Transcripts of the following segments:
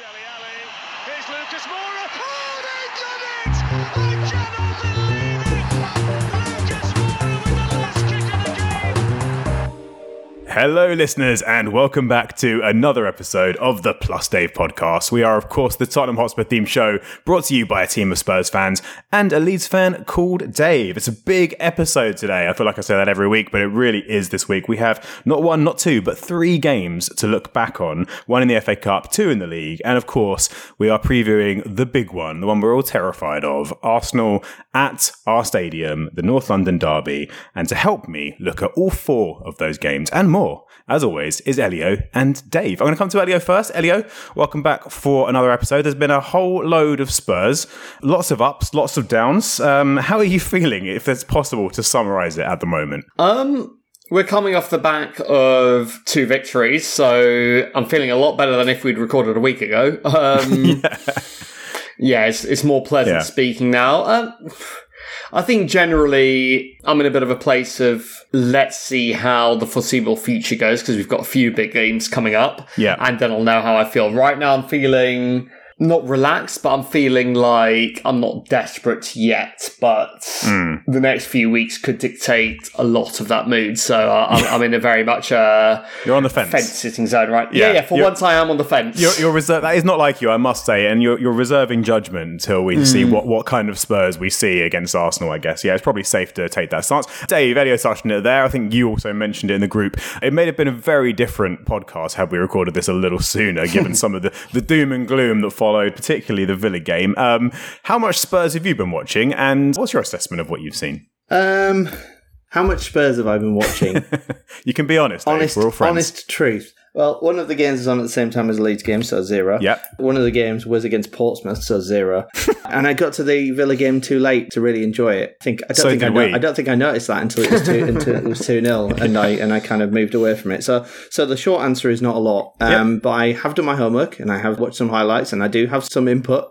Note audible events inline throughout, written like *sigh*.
Deli. Here's Lucas Moura. Oh, they've done it! Hello, listeners, and welcome back to another episode of the Plus Dave podcast. We are, of course, the Tottenham Hotspur themed show brought to you by a team of Spurs fans and a Leeds fan called Dave. It's a big episode today. I feel like I say that every week, but it really is this week. We have not one, not two, but three games to look back on one in the FA Cup, two in the league, and of course, we are previewing the big one, the one we're all terrified of Arsenal at our stadium, the North London Derby. And to help me look at all four of those games and more, as always, is Elio and Dave. I'm going to come to Elio first. Elio, welcome back for another episode. There's been a whole load of Spurs, lots of ups, lots of downs. Um, how are you feeling, if it's possible to summarize it at the moment? Um, we're coming off the back of two victories, so I'm feeling a lot better than if we'd recorded a week ago. *laughs* Um, yeah. it's, it's more pleasant Yeah. speaking now. Um, I think generally I'm in a bit of a place of let's see how the foreseeable future goes because we've got a few big games coming up. Yeah. And then I'll know how I feel. Right now I'm feeling not relaxed, but I'm feeling like I'm not desperate yet. But Hmm. the next few weeks could dictate a lot of that mood. So uh, I'm, I'm in a very much uh, You're on the fence. fence sitting zone, right? Yeah, Yeah. yeah. for You're- once, I am on the fence. You're, you're reser- that is not like you, I must say, and you're, you're reserving judgment until we see Hmm. what, what kind of Spurs we see against Arsenal, I guess. Yeah, it's probably safe to take that stance. Dave, Elio touched there. I think you also mentioned it in the group. It may have been a very different podcast had we recorded this a little sooner, given *laughs* some of the, the doom and gloom that followed, particularly the Villa game. Um, how much Spurs have you been watching, and what's your assessment of what you've seen? Um, how much Spurs have I been watching? *laughs* You can be honest, honest, We're all friends. honest truth. Well, one of the games is on at the same time as the Leeds game, so zero. Yep. One of the games was against Portsmouth, so zero. *laughs* and I got to the Villa game too late to really enjoy it. I think I don't So think I, no- I don't think I noticed that until it was two until it was two 0 *laughs* and I and I kind of moved away from it. So so the short answer is not a lot. Um, but I have done my homework and I have watched some highlights and I do have some input.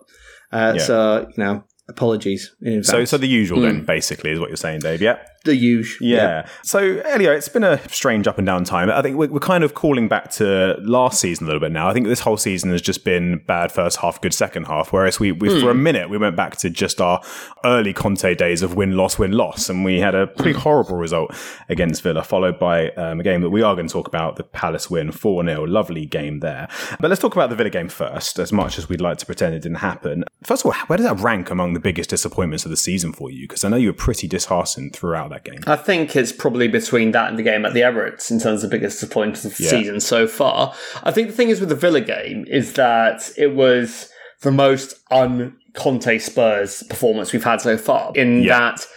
Uh, Yeah. So you know, apologies in. So, so the usual Hmm. then, basically, is what you're saying, Dave. Yeah. The usual. Yeah. So, Elio, it's been a strange up and down time. I think we're, we're kind of calling back to last season a little bit now. I think this whole season has just been bad first half, good second half. Whereas we, we for a minute, we went back to just our early Conte days of win, loss, win, loss. And we had a pretty horrible result against Villa, followed by um, a game that we are going to talk about, the Palace win, 4 0. Lovely game there. But let's talk about the Villa game first, as much as we'd like to pretend it didn't happen. First of all, where does that rank among the biggest disappointments of the season for you? Because I know you were pretty disheartened throughout that game. I think it's probably between that and the game at the Emirates in terms of the biggest disappointment of the Yeah. season so far. I think the thing is with the Villa game is that it was the most un Conte Spurs performance we've had so far. In Yeah. that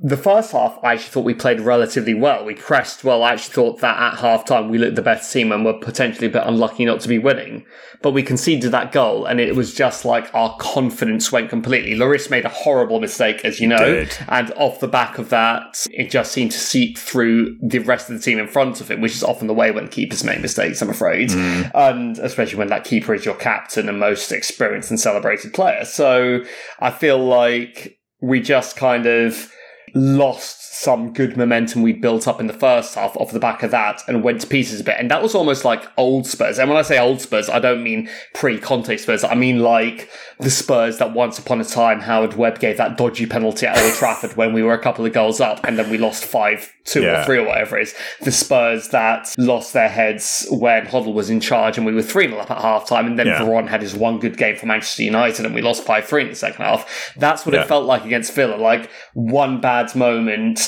the first half, I actually thought we played relatively well. We pressed well. I actually thought that at half time we looked the best team and were potentially a bit unlucky not to be winning. But we conceded that goal and it was just like our confidence went completely. Lloris made a horrible mistake, as you know. And off the back of that, it just seemed to seep through the rest of the team in front of him, which is often the way when keepers make mistakes, I'm afraid. Mm. And especially when that keeper is your captain and most experienced and celebrated player. So I feel like we just kind of lost some good momentum we'd built up in the first half off the back of that and went to pieces a bit. And that was almost like old Spurs. And when I say old Spurs, I don't mean pre Conte Spurs. I mean like the Spurs that once upon a time Howard Webb gave that dodgy penalty at Old Trafford when we were a couple of goals up and then we lost 5 2 Yeah. or 3 or whatever it is. The Spurs that lost their heads when Hoddle was in charge and we were 3 0 up at half time. And then Yeah. Veron had his one good game for Manchester United and we lost 5 3 in the second half. That's what Yeah. it felt like against Villa. Like one bad moment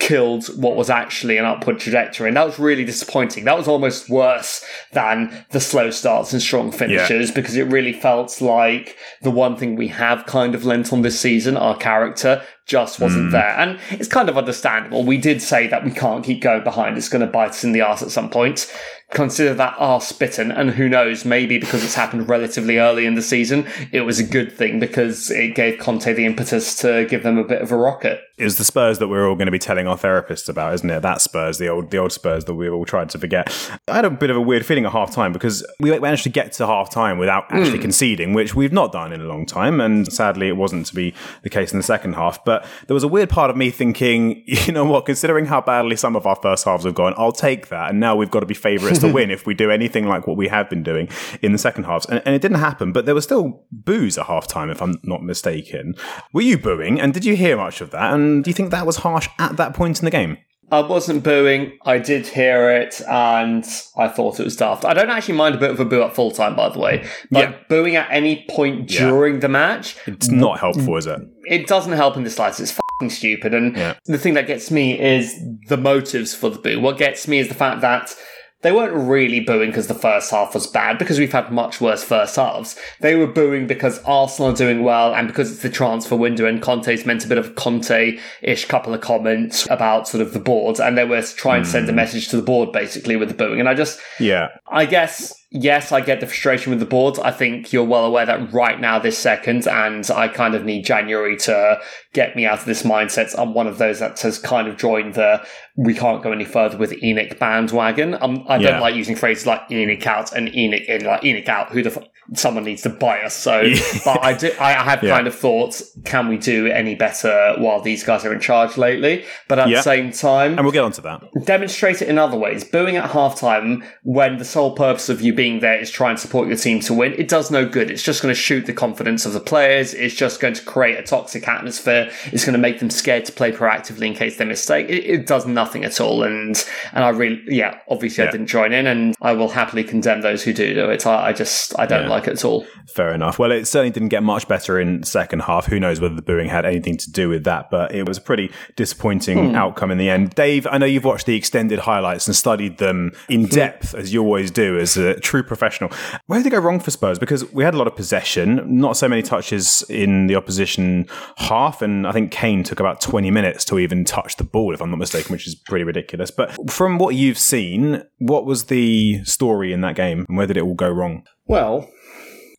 killed what was actually an upward trajectory. And that was really disappointing. That was almost worse than the slow starts and strong finishes because it really felt like the one thing we have kind of lent on this season, our character, just wasn't mm. there. And it's kind of understandable. We did say that we can't keep going behind. It's going to bite us in the arse at some point. Consider that arse bitten, and who knows, maybe because it's happened relatively early in the season, it was a good thing because it gave Conte the impetus to give them a bit of a rocket. It was the Spurs that we're all going to be telling our therapists about, isn't it? That Spurs, the old, the old Spurs that we've all tried to forget. I had a bit of a weird feeling at half time because we managed to get to half time without actually hmm. conceding, which we've not done in a long time. And sadly, it wasn't to be the case in the second half. But there was a weird part of me thinking, *laughs* you know what, considering how badly some of our first halves have gone, I'll take that. And now we've got to be favourites to *laughs* win if we do anything like what we have been doing in the second halves. And, and it didn't happen, but there was still boos at half time, if I'm not mistaken. Were you booing? And did you hear much of that? And do you think that was harsh at that point in the game? I wasn't booing. I did hear it, and I thought it was daft. I don't actually mind a bit of a boo at full time, by the way. But Yeah. booing at any point Yeah. during the match, It's not mm, helpful, is it? it doesn't help in the slightest. It's fucking stupid. And Yeah. the thing that gets me is the motives for the boo. What gets me is the fact that they weren't really booing because the first half was bad, because we've had much worse first halves. They were booing because Arsenal are doing well and because it's the transfer window and Conte's meant a bit of a Conte-ish couple of comments about sort of the board and they were trying to send a hmm. message to the board basically with the booing. And I just, Yeah. I guess, yes, I get the frustration with the boards. I think you're well aware that right now, this second, and I kind of need January to get me out of this mindset. I'm one of those that has kind of joined the we can't go any further with ENIC bandwagon. Um, I Yeah. don't like using phrases like ENIC out and ENIC in, like ENIC out. Who the f- someone needs to buy us. So, but I do. I have *laughs* Yeah. kind of thought, can we do any better while these guys are in charge lately? But at Yeah. the same time, And we'll get onto that. demonstrate it in other ways. Booing at halftime when the sole purpose of you being there is try and support your team to win, it does no good. It's just going to shoot the confidence of the players. It's just going to create a toxic atmosphere. It's going to make them scared to play proactively in case they mistake. It, it does nothing at all. And and I really, yeah, obviously Yeah. I didn't join in, and I will happily condemn those who do do it. I, I just I don't Yeah. like it at all. Fair enough. Well, it certainly didn't get much better in second half. Who knows whether the booing had anything to do with that, but it was a pretty disappointing hmm. outcome in the end. Dave, I know you've watched the extended highlights and studied them in hmm. depth, as you always do as a true professional. Where did it go wrong for Spurs? Because we had a lot of possession, not so many touches in the opposition half, and I think Kane took about 20 minutes to even touch the ball, if I'm not mistaken, which is pretty ridiculous. But from what you've seen, what was the story in that game, and where did it all go wrong? Well,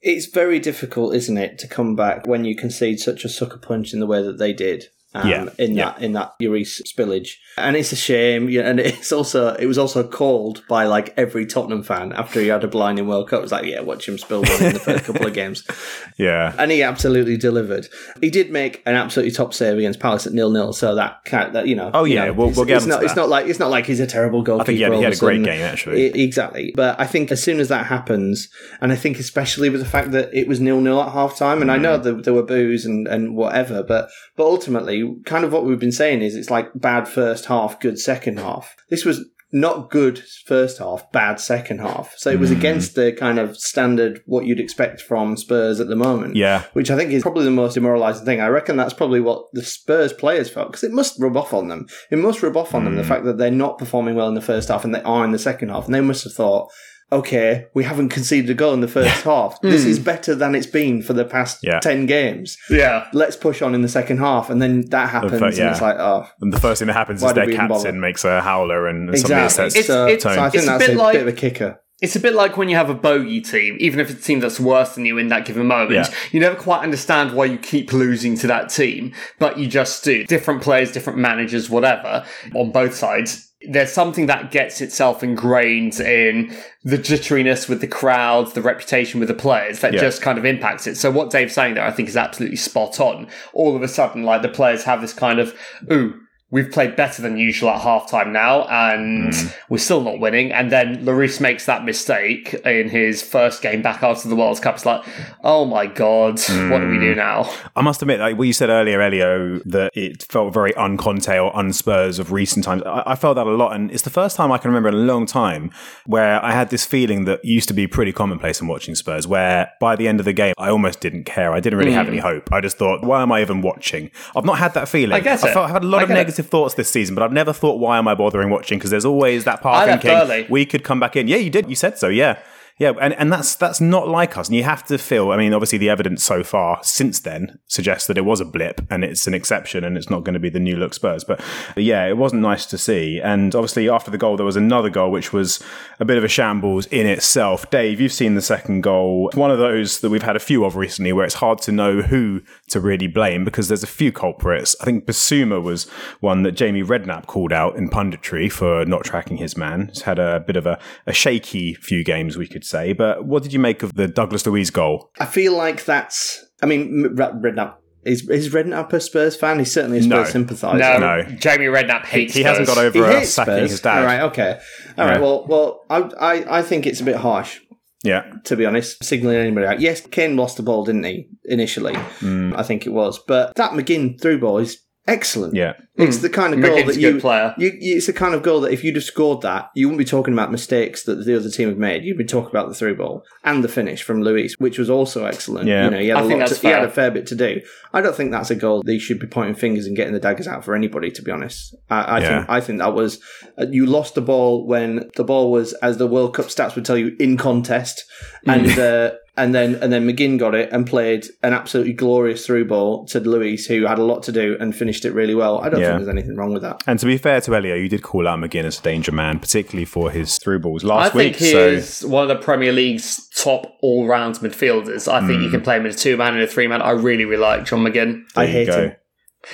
it's very difficult, isn't it, to come back when you concede such a sucker punch in the way that they did. Um, Yeah, in yeah. that in that Lloris spillage, and it's a shame. Yeah, and it's also it was also called by like every Tottenham fan after he had a blinding World Cup. It was like, yeah, watch him spill one in the first couple of games, *laughs* Yeah. and he absolutely delivered. He did make an absolutely top save against Palace at nil nil, so that that you know. Oh, you yeah, know, we'll- it's, we'll get it's not. It's not like it's not like he's a terrible goalkeeper. I think he had, he had a great game, actually. I- exactly. But I think as soon as that happens, and I think especially with the fact that it was nil nil at half time, and I know Mm. that there were boos and, and whatever, but but ultimately, kind of what we've been saying is it's like bad first half, good second half. This was not good first half, bad second half. So it was Mm. against the kind of standard what you'd expect from Spurs at the moment. yeah. Which I think is probably the most demoralising thing. I reckon that's probably what the Spurs players felt because it must rub off on them. It must rub off on Mm. them the fact that they're not performing well in the first half and they are in the second half. And they must have thought, okay, we haven't conceded a goal in the first half. This is better than it's been for the past Hmm. Yeah. 10 games. Yeah. Let's push on in the second half. And then that happens. fact, yeah. And it's like, oh. And the first thing that happens is their we even bother? captain makes a howler and Exactly. somebody says, It's- so, it's- so I it's think a that's bit a like- bit of a kicker. It's a bit like when you have a bogey team, even if it's a team that's worse than you in that given moment. Yeah. You never quite understand why you keep losing to that team, but you just do. Different players, different managers, whatever, on both sides. There's something that gets itself ingrained in the jitteriness with the crowd, the reputation with the players that Yeah. just kind of impacts it. So what Dave's saying there, I think is absolutely spot on. All of a sudden, like the players have this kind of, ooh, we've played better than usual at halftime now, and mm. we're still not winning. And then Lloris makes that mistake in his first game back after the World Cup. It's like, oh my god, what do we do mm. now? I must admit, like what you said earlier, Elio, that it felt very un-Conte or un-Spurs of recent times. I, I felt that a lot, and it's the first time I can remember in a long time where I had this feeling that used to be pretty commonplace in watching Spurs, where by the end of the game, I almost didn't care. I didn't really have mm. any hope. I just thought, why am I even watching? I've not had that feeling. I get I felt, I've had a lot I of it. Negative thoughts this season, but I've never thought, why am I bothering watching? Because there's always that part I thinking we could come back in. Yeah, you did. You said so. Yeah. Yeah, and, and that's that's not like us. And you have to feel. I mean, obviously, the evidence so far since then suggests that it was a blip and it's an exception, and it's not going to be the new look Spurs. But yeah, it wasn't nice to see. And obviously, after the goal, there was another goal which was a bit of a shambles in itself. Dave, you've seen the second goal. One of those that we've had a few of recently, where it's hard to know who to really blame because there's a few culprits. I think Bissouma was one that Jamie Redknapp called out in punditry for not tracking his man. He's had a bit of a, a shaky few games, we could say. But what did you make of the Douglas Luiz goal? I feel like that's. I mean, M- Redknapp Is, is Redknapp a Spurs fan? He's certainly a Spurs No. sympathiser. No, No. Jamie Redknapp hates He hasn't got over He uh, hates sacking Spurs. his dad. All right, okay. All right, Yeah. well, well, I, I, I think it's a bit harsh, Yeah. to be honest, signalling anybody out. Yes, Kane lost the ball, didn't he, initially? Mm. I think it was. But that McGinn through ball is excellent. Yeah. It's the kind of goal McGinn's that a you, good player. you, you. It's the kind of goal that if you'd have scored that, you wouldn't be talking about mistakes that the other team have made. You'd be talking about the through ball and the finish from Luiz, which was also excellent. Yeah. you know, he had, I a think that's to, he had a fair bit to do. I don't think that's a goal that you should be pointing fingers and getting the daggers out for anybody. To be honest, I, I Yeah. think I think that was uh, you lost the ball when the ball was, as the World Cup stats would tell you, in contest, and. Mm. uh, and then and then McGinn got it and played an absolutely glorious through ball to Luiz, who had a lot to do and finished it really well. I don't Yeah. think there's anything wrong with that. And to be fair to Elio, you did call out McGinn as a danger man, particularly for his through balls I last think week. So he's one of the Premier League's top all-round midfielders. I think you Mm. can play him as a two-man and a three-man. I really, really like John McGinn. there I hate go. him.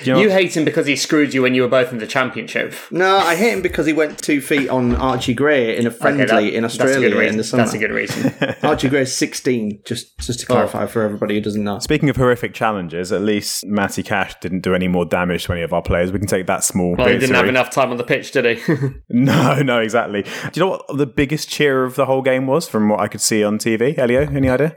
Do you know You hate him because he screwed you when you were both in the championship. No, I hate him because he went two feet on Archie Gray in a friendly Okay, that- in that's a good Australia reason. in the summer. That's a good reason. *laughs* Archie Gray's 16, just just to oh. clarify for everybody who doesn't know. Speaking of horrific challenges, at least Matty Cash didn't do any more damage to any of our players. We can take that small well, he didn't have enough time on the pitch, did he? *laughs* *laughs* No, no, exactly. Do you know what the biggest cheer of the whole game was from what I could see on TV? Elio, any idea?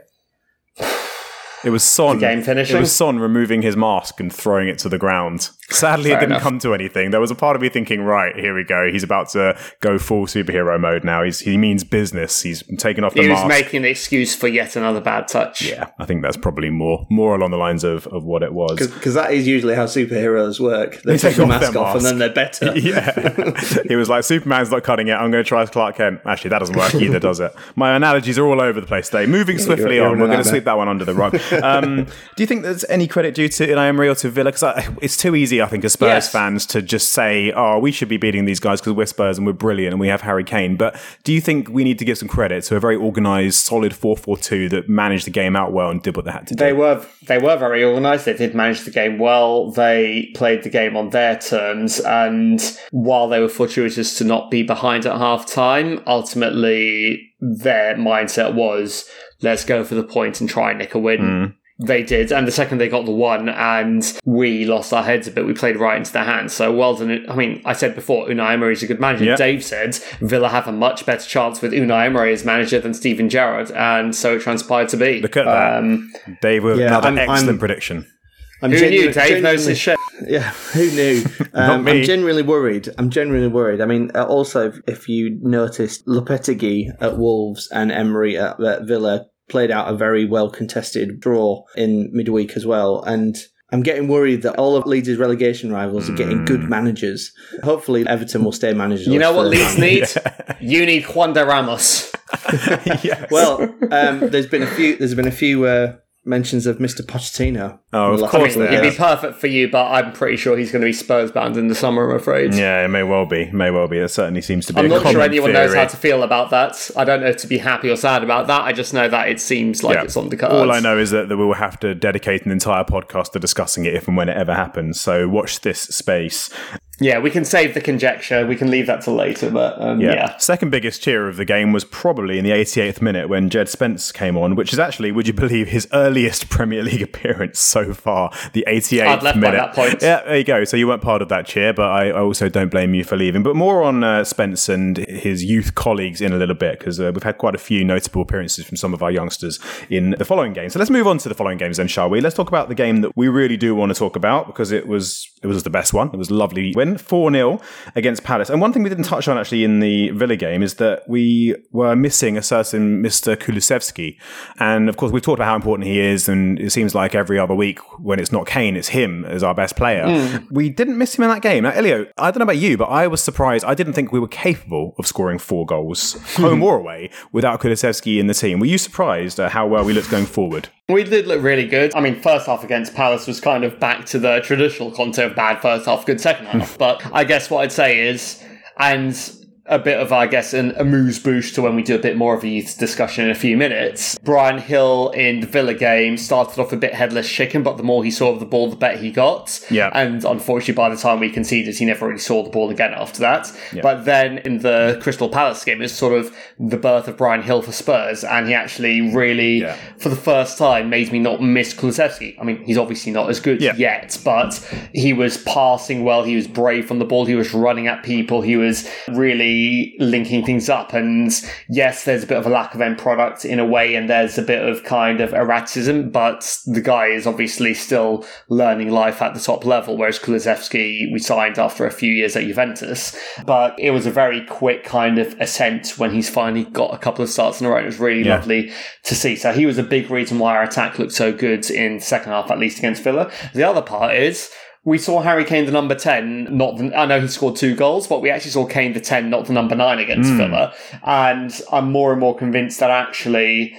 It was Son. game finishing? It was Son removing his mask and throwing it to the ground. Sadly, it didn't enough. come to anything. There was a part of me thinking, right, here we go. He's about to go full superhero mode now. He's, he means business. He's taken off the he was making an excuse for yet another bad touch. yeah, I think that's probably more more along the lines of, of what it was. Because that is usually how superheroes work. They, They take, take the off mask their off and then they're better. *laughs* yeah. he was like, Superman's not cutting it. I'm going to try as Clark Kent. Actually, that doesn't work either, does it? My analogies are all over the place today. Moving *laughs* swiftly you're on, we're going to sweep that one under the rug. Um, do you think there's any credit due to Unai Emery or to Villa? Because it's too easy, I think, as Spurs Yes. fans to just say, oh, we should be beating these guys because we're Spurs and we're brilliant and we have Harry Kane. But do you think we need to give some credit to a very organised, solid 4 4 2 that managed the game out well and did what they had to do? They were they were very organised. They did manage the game well. They played the game on their terms, and while they were fortuitous to not be behind at half time, ultimately their mindset was let's go for the point and try and nick a win. Mm. They did, and the second they got the one, and we lost our heads a bit, we played right into their hands. So well done. I mean, I said before, Unai Emery is a good manager. Yeah. Dave said Villa have a much better chance with Unai Emery as manager than Steven Gerrard, and so it transpired to be. Look at that. Um, Dave with Yeah, another I'm- excellent I'm- prediction. I'm Who genu- knew? Dave knows his shit. Yeah, *laughs* who knew? *laughs* Um. I'm genuinely worried. I'm genuinely worried. I mean, uh, also, if, if you noticed, Lopetegui at Wolves and Emery at, at Villa played out a very well contested draw in midweek as well. And I'm getting worried that all of Leeds' relegation rivals are getting good managers. Hopefully, Everton will stay managers. You know what Leeds? Leeds need? *laughs* You need Juande Ramos. *laughs* yes. Well, um, there's been a few. There's been a few uh, mentions of Mr. Pochettino. Oh, of course of there It'd be perfect for you, but I'm pretty sure he's going to be Spurs bound in the summer. I'm afraid. Yeah, it may well be. It may well be. It certainly seems to be. I'm not sure anyone knows how to feel about that. I don't know to be happy or sad about that. I just know that it seems like Yeah. it's on the cards. All I know is that we will have to dedicate an entire podcast to discussing it if and when it ever happens. So watch this space. Yeah, we can save the conjecture. We can leave that till later. But um, yeah. Second biggest cheer of the game was probably in the 88th minute when Jed Spence came on, which is actually, would you believe, his earliest *laughs* Premier League appearance so far. The 88th I'd left by minute. that point. Yeah, there you go. So you weren't part of that cheer, but I, I also don't blame you for leaving. But more on uh, Spence and his youth colleagues in a little bit because uh, we've had quite a few notable appearances from some of our youngsters in the following game. So let's move on to the following games then, shall we? Let's talk about the game that we really do want to talk about because it was it was the best one. It was a lovely win, four 0 against Palace. And one thing we didn't touch on actually in the Villa game is that we were missing a certain Mr. Kulusevski. And of course, we've talked about how important he is, and it seems like every other week when it's not Kane, it's him as our best player. Hmm. We didn't miss him in that game. Now, Elio, I don't know about you, but I was surprised. I didn't think we were capable of scoring four goals, *laughs* home or away, without Kulusevski in the team. Were you surprised at how well we looked going forward? We did look really good. I mean, first half against Palace was kind of back to the traditional concept of bad first half, good second half. Hmm. but I guess what I'd say is, and a bit of, I guess, an amuse bouche to when we do a bit more of a youth discussion in a few minutes. Bryan Gil in the Villa game started off a bit headless chicken, but the more he saw of the ball, the better he got. Yeah. And unfortunately, by the time we conceded, he never really saw the ball again after that. But then in the Crystal Palace game, it's sort of the birth of Bryan Gil for Spurs, and he actually really, Yeah. for the first time, made me not miss Kulusevski. I mean, he's obviously not as good Yeah. yet, but he was passing well. He was brave on the ball. He was running at people. He was really linking things up. And yes, there's a bit of a lack of end product in a way, and there's a bit of kind of erraticism, but the guy is obviously still learning life at the top level, whereas Kulusevski we signed after a few years at Juventus. But it was a very quick kind of ascent when he's finally got a couple of starts in a row. It was really Yeah. lovely to see. So he was a big reason why our attack looked so good in second half, at least against Villa. The other part is we saw Harry Kane, the number 10, not the, I know he scored two goals, but we actually saw Kane, the 10, not the number 9 against hmm. Villa. And I'm more and more convinced that actually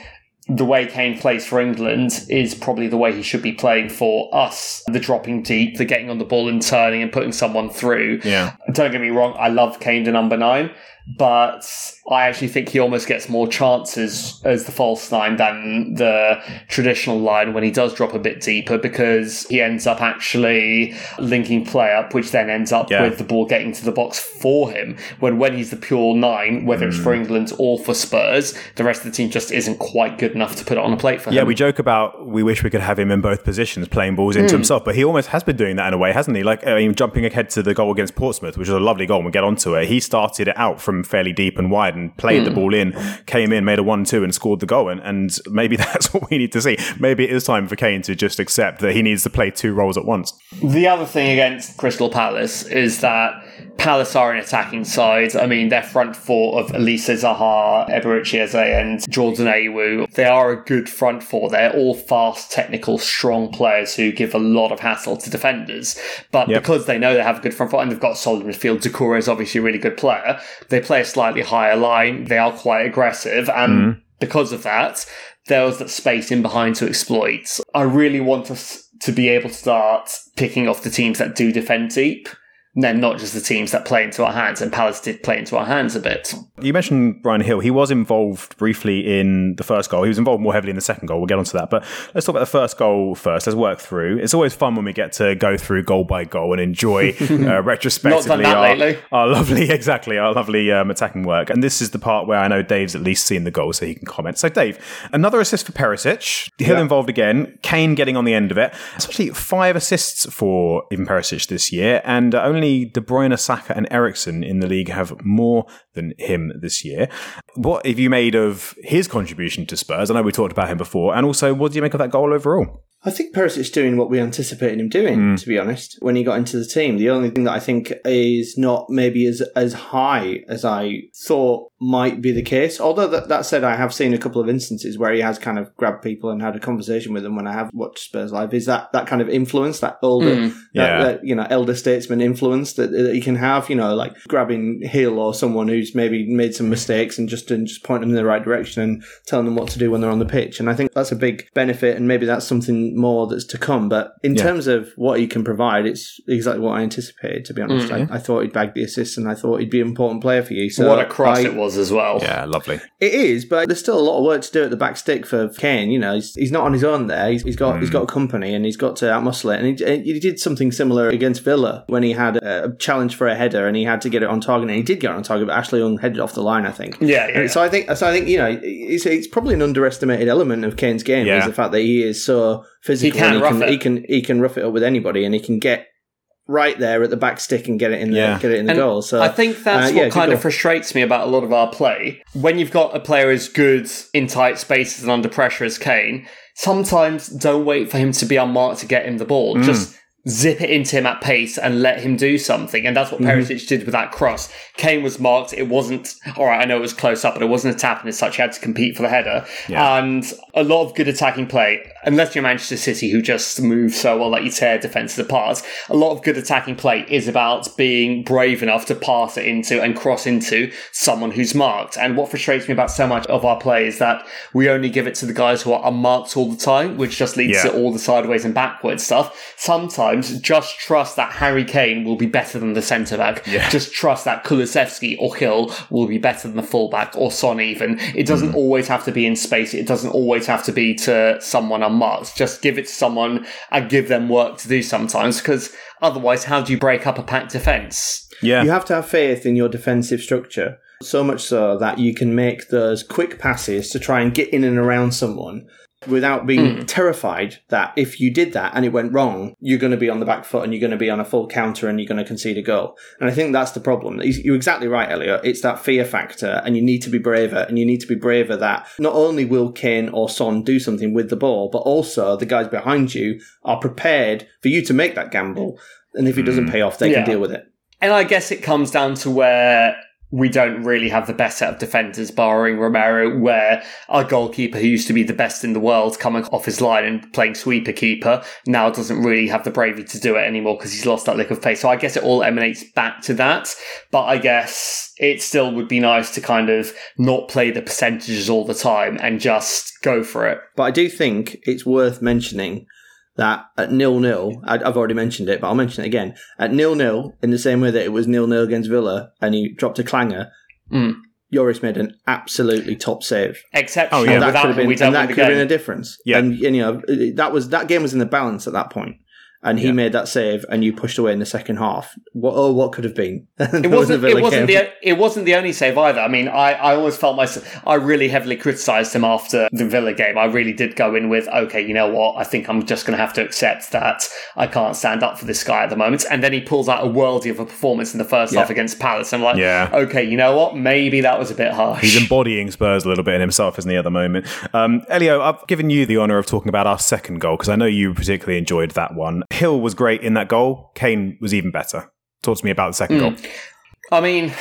the way Kane plays for England is probably the way he should be playing for us. The dropping deep, the getting on the ball and turning and putting someone through. Yeah. Don't get me wrong, I love Kane to number nine, but I actually think he almost gets more chances as the false nine than the traditional line when he does drop a bit deeper because he ends up actually linking play up, which then ends up Yeah. with the ball getting to the box for him. When when he's the pure nine, whether it's Hmm. for England or for Spurs, the rest of the team just isn't quite good enough to put it on a plate for Yeah, him. Yeah, we joke about we wish we could have him in both positions, playing balls Hmm. into himself, but he almost has been doing that in a way, hasn't he? Like, I mean, jumping ahead to the goal against Portsmouth, which was a lovely goal, and we'll get onto it. He started it out from fairly deep and wide and played the Hmm. ball in, came in, made a 1 2 and scored the goal. And, and maybe *laughs* that's what we need to see. Maybe it is time for Kane to just accept that he needs to play two roles at once. The other thing against Crystal Palace is that Palace are an attacking side. I mean, their front four of Olise Zaha, Eberechi Eze, and Jordan Ayew, they are a good front four. They're all fast, technical, strong players who give a lot of hassle to defenders. But Yep. because they know they have a good front four and they've got a solid midfield, Doucouré is obviously a really good player. They play a slightly higher line. They are quite aggressive. And hmm. because of that, there was that space in behind to exploit. I really want us to be able to start picking off the teams that do defend deep. And then not just the teams that play into our hands, and Palace did play into our hands a bit. You mentioned Bryan Gil. He was involved briefly in the first goal. He was involved more heavily in the second goal. We'll get onto that. But let's talk about the first goal first. Let's work through. It's always fun when we get to go through goal by goal and enjoy *laughs* uh, retrospectively our, our lovely, *laughs* exactly, our lovely um, attacking work. And this is the part where I know Dave's at least seen the goal, so he can comment. So, Dave, another assist for Perisic. Gil involved again. Kane getting on the end of it. It's actually five assists for even Perisic this year, and uh, only De Bruyne, Saka, and Eriksen in the league have more than him this year. What have you made of his contribution to Spurs? I know we talked about him before, and also what do you make of that goal overall? I think Perisic's doing what we anticipated him doing, mm. to be honest, when he got into the team. The only thing that I think is not maybe as as high as I thought might be the case. Although that, that said, I have seen a couple of instances where he has kind of grabbed people and had a conversation with them when I have watched Spurs live. Is that that kind of influence, that older, mm. that, Yeah. that, you know, elder statesman influence that, that he can have? You know, like grabbing Gil or someone who's maybe made some mistakes and just and just pointing them in the right direction and telling them what to do when they're on the pitch. And I think that's a big benefit, and maybe that's something more that's to come. But in Yeah. terms of what he can provide, it's exactly what I anticipated. To be honest, mm-hmm. I, I thought he'd bag the assist, and I thought he'd be an important player for you. So what a cross I- it was as well. Yeah, lovely. it is, but there's still a lot of work to do at the back stick for Kane. You know, he's, he's not on his own there. He's, he's got he's mm. got company and he's got to outmuscle it. And he, he did something similar against Villa when he had a, a challenge for a header and he had to get it on target. And he did get it on target, but Ashley Young headed off the line, I think. Yeah, yeah, And So I think so. I think you know, it's, it's probably an underestimated element of Kane's game Yeah. is the fact that he is so physical. He can and rough he can it. he can he can rough it up with anybody, and he can get right there at the back stick and get it in the Yeah. get it in the And goal. So I think that's uh, yeah, what kind good of frustrates me about a lot of our play. When you've got a player as good in tight spaces and under pressure as Kane, sometimes don't wait for him to be unmarked to get him the ball. Mm. Just zip it into him at pace and let him do something. And that's what Mm-hmm. Perisic did with that cross. Kane was marked. It wasn't, all right, I know it was close up, but it wasn't a tap and as such, he had to compete for the header. Yeah. And a lot of good attacking play, unless you're Manchester City who just move so well that you tear defences apart, a lot of good attacking play is about being brave enough to pass it into and cross into someone who's marked. And what frustrates me about so much of our play is that we only give it to the guys who are unmarked all the time, which just leads Yeah. to all the sideways and backwards stuff. Sometimes sometimes just trust that Harry Kane will be better than the centre back. Yeah. Just trust that Kulusevski or Gil will be better than the fullback or Son even. It doesn't Mm. always have to be in space. It doesn't always have to be to someone unmarked. Just give it to someone and give them work to do sometimes because otherwise how do you break up a packed defence? Yeah. You have to have faith in your defensive structure, so much so that you can make those quick passes to try and get in and around someone without being hmm. terrified that if you did that and it went wrong, you're going to be on the back foot and you're going to be on a full counter and you're going to concede a goal. And I think that's the problem. You're exactly right, Elio. It's that fear factor and you need to be braver and you need to be braver that not only will Kane or Son do something with the ball, but also the guys behind you are prepared for you to make that gamble. And if it doesn't hmm. pay off, they Yeah. can deal with it. And I guess it comes down to where we don't really have the best set of defenders, barring Romero, where our goalkeeper, who used to be the best in the world, coming off his line and playing sweeper keeper, now doesn't really have the bravery to do it anymore because he's lost that lick of pace. So I guess it all emanates back to that. But I guess it still would be nice to kind of not play the percentages all the time and just go for it. But I do think it's worth mentioning that at nil nil, I've already mentioned it, but I'll mention it again. At nil nil, in the same way that it was nil nil against Villa, and he dropped a clanger, Mm. Lloris made an absolutely top save. Exceptional. Oh, yeah. that Without could have been, we and that the could have been a difference. Yeah. and, and, you know that was that game was in the balance at that point, and he Yeah. made that save, and you pushed away in the second half. What oh, what could have been? *laughs* It wasn't. It wasn't the. It wasn't the only save either. I mean, I, I always felt myself. I really heavily criticised him after the Villa game. I really did go in with, okay, you know what? I think I'm just going to have to accept that I can't stand up for this guy at the moment. And then he pulls out a worldie of a performance in the first Yeah. half against Palace. I'm like, Yeah. okay, you know what? Maybe that was a bit harsh. He's embodying Spurs a little bit in himself, isn't he, at the moment? Um, Elio, I've given you the honour of talking about our second goal because I know you particularly enjoyed that one. Gil was great in that goal. Kane was even better. Talk to me about the second goal. Hmm. I mean,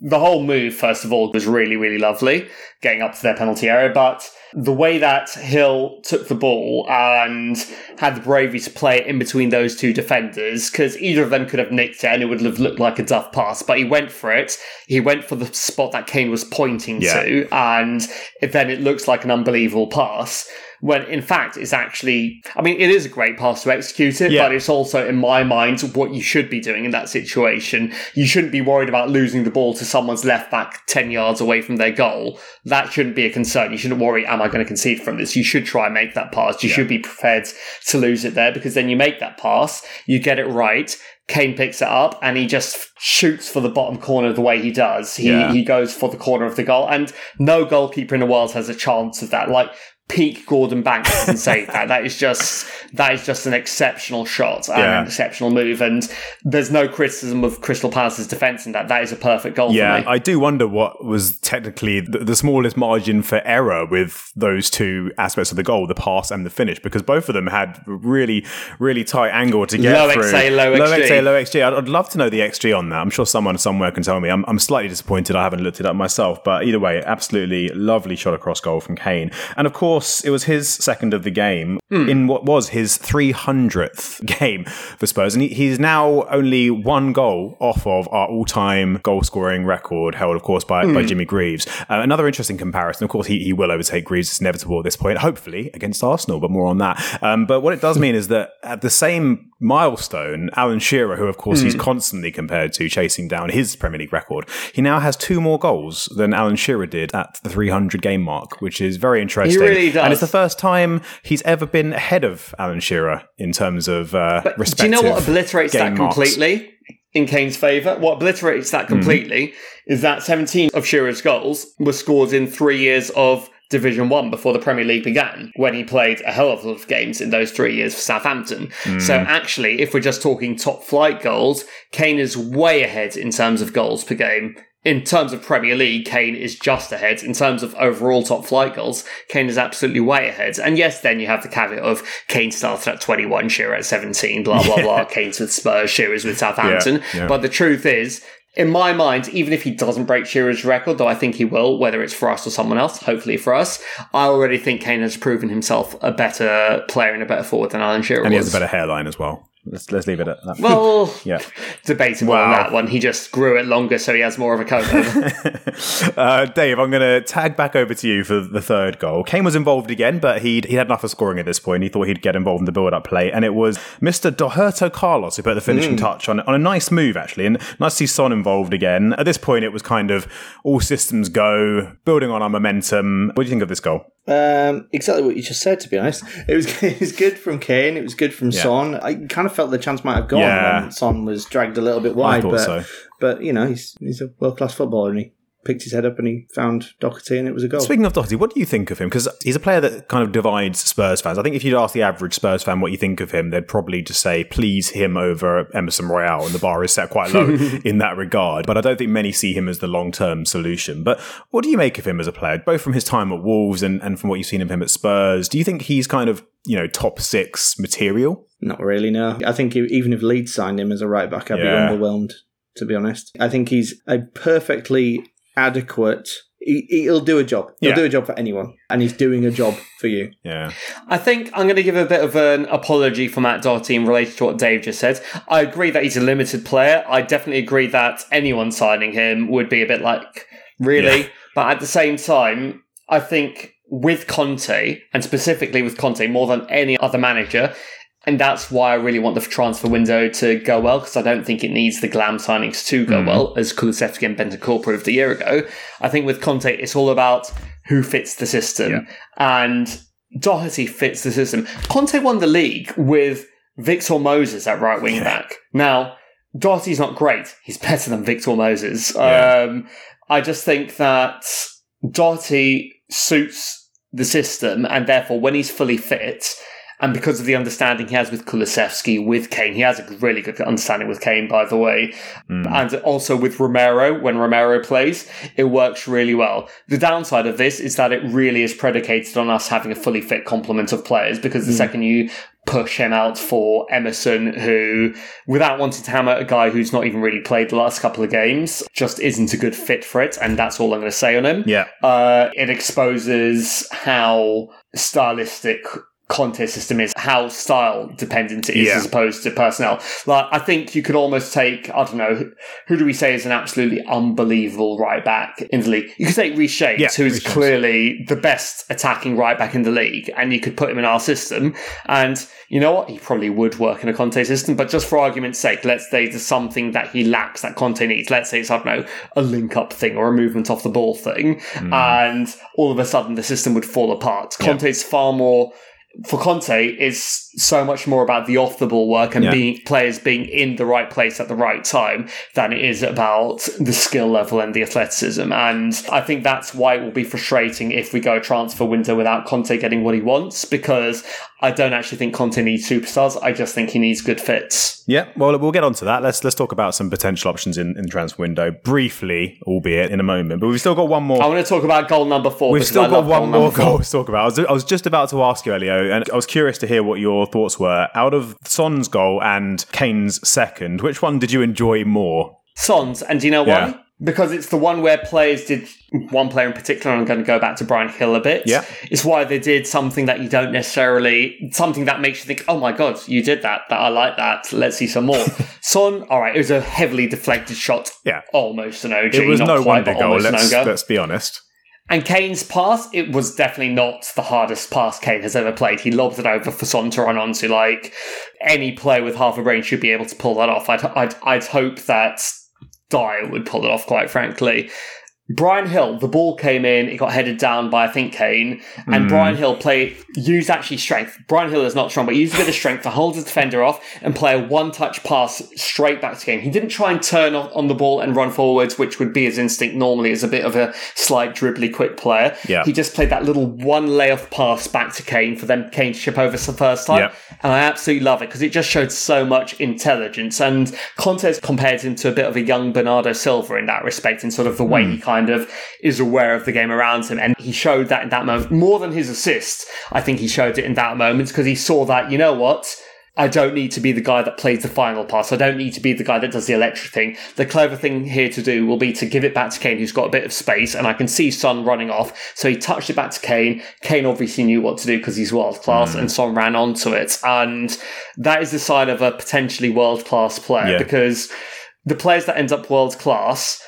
the whole move, first of all, was really, really lovely, getting up to their penalty area. But the way that Gil took the ball and had the bravery to play it in between those two defenders, because either of them could have nicked it and it would have looked like a duff pass, but he went for it. He went for the spot that Kane was pointing Yeah. to, and then it looks like an unbelievable pass. When in fact it's actually, I mean, it is a great pass to execute it, Yeah. but it's also, in my mind, what you should be doing in that situation. You shouldn't be worried about losing the ball to someone's left back 10 yards away from their goal. That shouldn't be a concern. You shouldn't worry, am I going to concede from this? You should try and make that pass. You should be prepared to lose it there because then you make that pass, you get it right. Kane picks it up and he just shoots for the bottom corner the way he does. He, Yeah. he goes for the corner of the goal and no goalkeeper in the world has a chance of that. Like, peak Gordon Banks and say *laughs* that. That is just that is just an exceptional shot and Yeah. an exceptional move. And there's no criticism of Crystal Palace's defence in that. That is a perfect goal Yeah, for me. I do wonder what was technically the, the smallest margin for error with those two aspects of the goal, the pass and the finish, because both of them had really, really tight angle to get Low through. XA, low low XG. XA, low XG. I'd, I'd love to know the XG on that. I'm sure someone somewhere can tell me. I'm, I'm slightly disappointed I haven't looked it up myself, but either way, absolutely lovely shot across goal from Kane. And of course, it was his second of the game Hmm. in what was his 300th game *laughs* for Spurs, and he, he's now only one goal off of our all-time goal-scoring record, held, of course, by, by Hmm. Jimmy Greaves. Uh, another interesting comparison. Of course, he, he will overtake Greaves. It's inevitable at this point, hopefully against Arsenal, but more on that. Um, but what it does mean is that at the same milestone, Alan Shearer, who of course Hmm. he's constantly compared to, chasing down his Premier League record, he now has two more goals than Alan Shearer did at the 300 game mark, which is very interesting. really does. And it's the first time he's ever been ahead of Alan Shearer in terms of uh, Do you know what obliterates that marks. completely in Kane's favour? What obliterates that completely is that 17 of Shearer's goals were scored in three years of Division 1 before the Premier League began, when he played a hell of a lot of games in those three years for Southampton. So actually, if we're just talking top flight goals, Kane is way ahead in terms of goals per game. In terms of Premier League, Kane is just ahead. In terms of overall top flight goals, Kane is absolutely way ahead. And yes, then you have the caveat of Kane started at 21, Shearer at 17, blah, blah, blah. *laughs* Kane's with Spurs, Shearer's with Southampton. Yeah, yeah. But the truth is, in my mind, even if he doesn't break Shearer's record, though I think he will, whether it's for us or someone else, hopefully for us, I already think Kane has proven himself a better player and a better forward than Alan Shearer And he was. has a better hairline as well. Let's let's leave it at that. Well, *laughs* yeah. debatable Wow. on that one. He just grew it longer, so he has more of a coat. over. *laughs* Uh, Dave, I'm going to tag back over to you for the third goal. Kane was involved again, but he'd, he had enough of scoring at this point. He thought he'd get involved in the build up play, and it was Mr. Doherto Carlos who put the finishing touch on, on a nice move, actually. And nice to see Son involved again. At this point, it was kind of all systems go, building on our momentum. What do you think of this goal? Um, exactly what you just said. To be honest, it was *laughs* it was good from Kane. It was good from Yeah. Son. I kind of felt the chance might have gone Yeah. when Son was dragged a little bit wide. thought but so. but you know he's he's a world class footballer and he picked his head up and he found Doherty and it was a goal. Speaking of Doherty, what do you think of him? Because he's a player that kind of divides Spurs fans. I think if you'd ask the average Spurs fan what you think of him, they'd probably just say, please him over Emerson Royal, and the bar is set quite low *laughs* in that regard. But I don't think many see him as the long term solution. But what do you make of him as a player, both from his time at Wolves and, and from what you've seen of him at Spurs? Do you think he's kind of, you know, top six material? Not really. No, I think even if Leeds signed him as a right back, I'd Yeah. be underwhelmed. To be honest, I think he's a perfectly adequate. He, he'll do a job. He'll Yeah. do a job for anyone, and he's doing a job for you. Yeah. I think I'm going to give a bit of an apology for Matt Doherty in relation to what Dave just said. I agree that he's a limited player. I definitely agree that anyone signing him would be a bit like, really? Yeah. But at the same time, I think with Conte, and specifically with Conte more than any other manager, and that's why I really want the transfer window to go well, because I don't think it needs the glam signings to go well, as Kulusevski and Bentancur proved a year ago. I think with Conte, it's all about who fits the system. And Doherty fits the system. Conte won the league with Victor Moses at right wing back. Now, Doherty's not great. He's better than Victor Moses. Yeah. Um, I just think that Doherty suits the system, and therefore, when he's fully fit, and because of the understanding he has with Kulusevski, with Kane, he has a really good understanding with Kane, by the way, and also with Romero, when Romero plays, it works really well. The downside of this is that it really is predicated on us having a fully fit complement of players, because the second you push him out for Emerson, who, without wanting to hammer a guy who's not even really played the last couple of games, just isn't a good fit for it, and that's all I'm going to say on him. Yeah. Uh, it exposes how stylistic Conte system is, how style dependent it is Yeah. as opposed to personnel. Like, I think you could almost take, I don't know, who do we say is an absolutely unbelievable right back in the league? You could take James, Yeah, who is clearly the best attacking right back in the league, and you could put him in our system. And you know what? He probably would work in a Conte system, but just for argument's sake, let's say there's something that he lacks that Conte needs. Let's say it's, I don't know, a link up thing or a movement off the ball thing. Hmm. And all of a sudden the system would fall apart. Conte's far more for Conte is so much more about the off the ball work and Yeah. being players being in the right place at the right time than it is about the skill level and the athleticism. And I think that's why it will be frustrating if we go a transfer window without Conte getting what he wants because I don't actually think Conte needs superstars. I just think he needs good fits. Yeah, well, we'll get on to that. Let's let's talk about some potential options in, in the transfer window briefly, albeit in a moment. But we've still got one more. I want to talk about goal number four. We've still got one more goal to talk about. I was, I was just about to ask you, Elio, and I was curious to hear what your thoughts were. Out of Son's goal and Kane's second, which one did you enjoy more? Sons, and do you know why? Yeah. Because it's the one where players did one player in particular. and I'm going to go back to Bryan Gil a bit. Yeah. it's why they did something that you don't necessarily something that makes you think, oh my god, you did that. That I like that. Let's see some more. *laughs* Son, all right, it was a heavily deflected shot. Yeah. almost an OG. It was not no quite, wonder goal. Let's, let's be honest. And Kane's pass, it was definitely not the hardest pass Kane has ever played. He lobbed it over for Son to run onto. Like any player with half a brain should be able to pull that off. I'd I'd, I'd hope that Dier would pull it off. Quite frankly. Bryan Gil, the ball came in, it got headed down by I think Kane, and Bryan Gil played used actually strength. Bryan Gil is not strong, but he used a bit of strength to hold his defender off and play a one-touch pass straight back to Kane. He didn't try and turn on, on the ball and run forwards, which would be his instinct normally as a bit of a slight dribbly quick player. Yeah. He just played that little one layoff pass back to Kane for them Kane to chip over for the first time. Yeah. And I absolutely love it because it just showed so much intelligence. And Conte's compared him to a bit of a young Bernardo Silva in that respect, in sort of the way Hmm. he kind of is aware of the game around him. And he showed that in that moment more than his assist. I think he showed it in that moment because he saw that, you know what? I don't need to be the guy that plays the final pass. I don't need to be the guy that does the electric thing. The clever thing here to do will be to give it back to Kane, who's got a bit of space, and I can see Son running off. So he touched it back to Kane. Kane obviously knew what to do because he's world class, mm. and Son ran onto it. And that is the sign of a potentially world class player Yeah. because the players that end up world class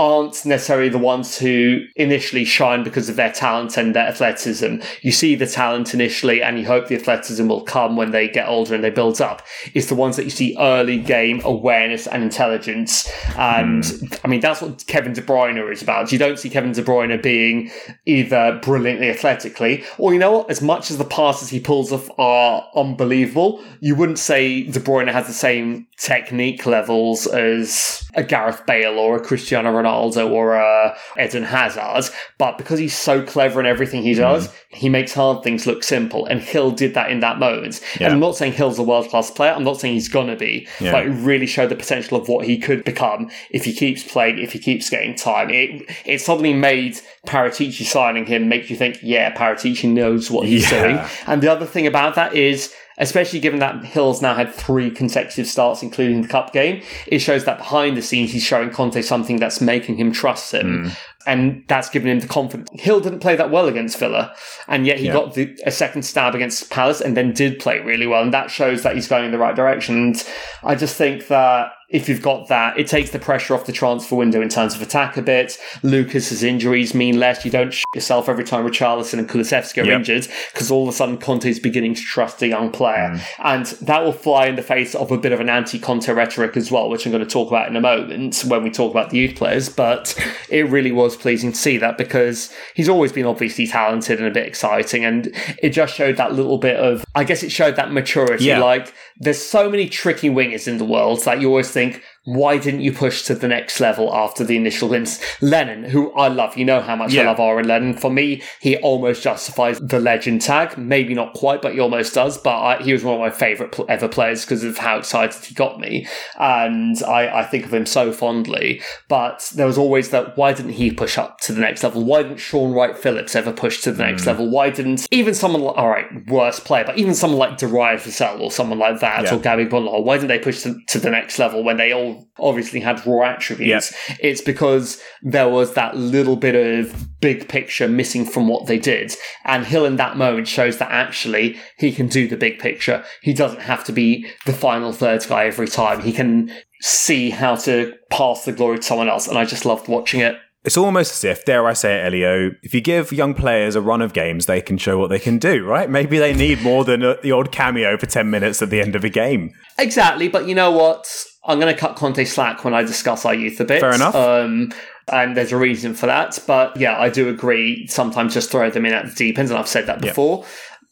aren't necessarily the ones who initially shine because of their talent and their athleticism. You see the talent initially and you hope the athleticism will come when they get older and they build up. It's the ones that you see early game awareness and intelligence. And I mean, that's what Kevin De Bruyne is about. You don't see Kevin De Bruyne being either brilliantly athletically or, you know what, as much as the passes he pulls off are unbelievable, you wouldn't say De Bruyne has the same technique levels as a Gareth Bale or a Cristiano Ronaldo or a Eden Hazard, but because he's so clever in everything he does, mm-hmm. he makes hard things look simple. And Gil did that in that moment. Yeah. And I'm not saying Gil's a world class player. I'm not saying he's gonna be, Yeah. but it really showed the potential of what he could become if he keeps playing, if he keeps getting time. It it suddenly made Paratici signing him make you think, yeah, Paratici knows what he's Yeah. doing. And the other thing about that is, especially given that Gil's now had three consecutive starts, including the cup game, it shows that behind the scenes he's showing Conte something that's making him trust him. Hmm. And that's given him the confidence. Gil didn't play that well against Villa, and yet he Yeah. got the, a second stab against Palace and then did play really well. And that shows that he's going in the right direction. And I just think that if you've got that, it takes the pressure off the transfer window in terms of attack a bit. Lucas's injuries mean less. You don't sh- yourself every time Richarlison and Kulusevski are Yep. injured because all of a sudden Conte is beginning to trust a young player. Mm. And that will fly in the face of a bit of an anti-Conte rhetoric as well, which I'm going to talk about in a moment when we talk about the youth players. But it really was pleasing to see that because he's always been obviously talented and a bit exciting. And it just showed that little bit of, I guess it showed that maturity. Yeah. Like there's so many tricky wingers in the world that you always think, think why didn't you push to the next level after the initial wins? Lennon, who I love, you know how much I love Aaron Lennon. For me, he almost justifies the legend tag. Maybe not quite, but he almost does. But I, he was one of my favourite pl- ever players because of how excited he got me. And I, I think of him so fondly. But there was always that, why didn't he push up to the next level? Why didn't Shaun Wright Phillips ever push to the next hmm. level? Why didn't even someone, like, all right, worst player, but even someone like Darius Vassell or someone like that Yeah. or Gabby Agbonlahor, why didn't they push to, to the next level when they all obviously had raw attributes? It's because there was that little bit of big picture missing from what they did. And Gil in that moment shows that actually he can do the big picture. He doesn't have to be the final third guy every time. He can see how to pass the glory to someone else. And I just loved watching it. It's almost as if, dare I say it, Elio, if you give young players a run of games, they can show what they can do, right? Maybe they need more than the odd cameo for 10 minutes at the end of a game. Exactly, but you know what? I'm going to cut Conte slack when I discuss our youth a bit. Fair enough. Um, and there's a reason for that. But yeah, I do agree. Sometimes just throw them in at the deep end, and I've said that before.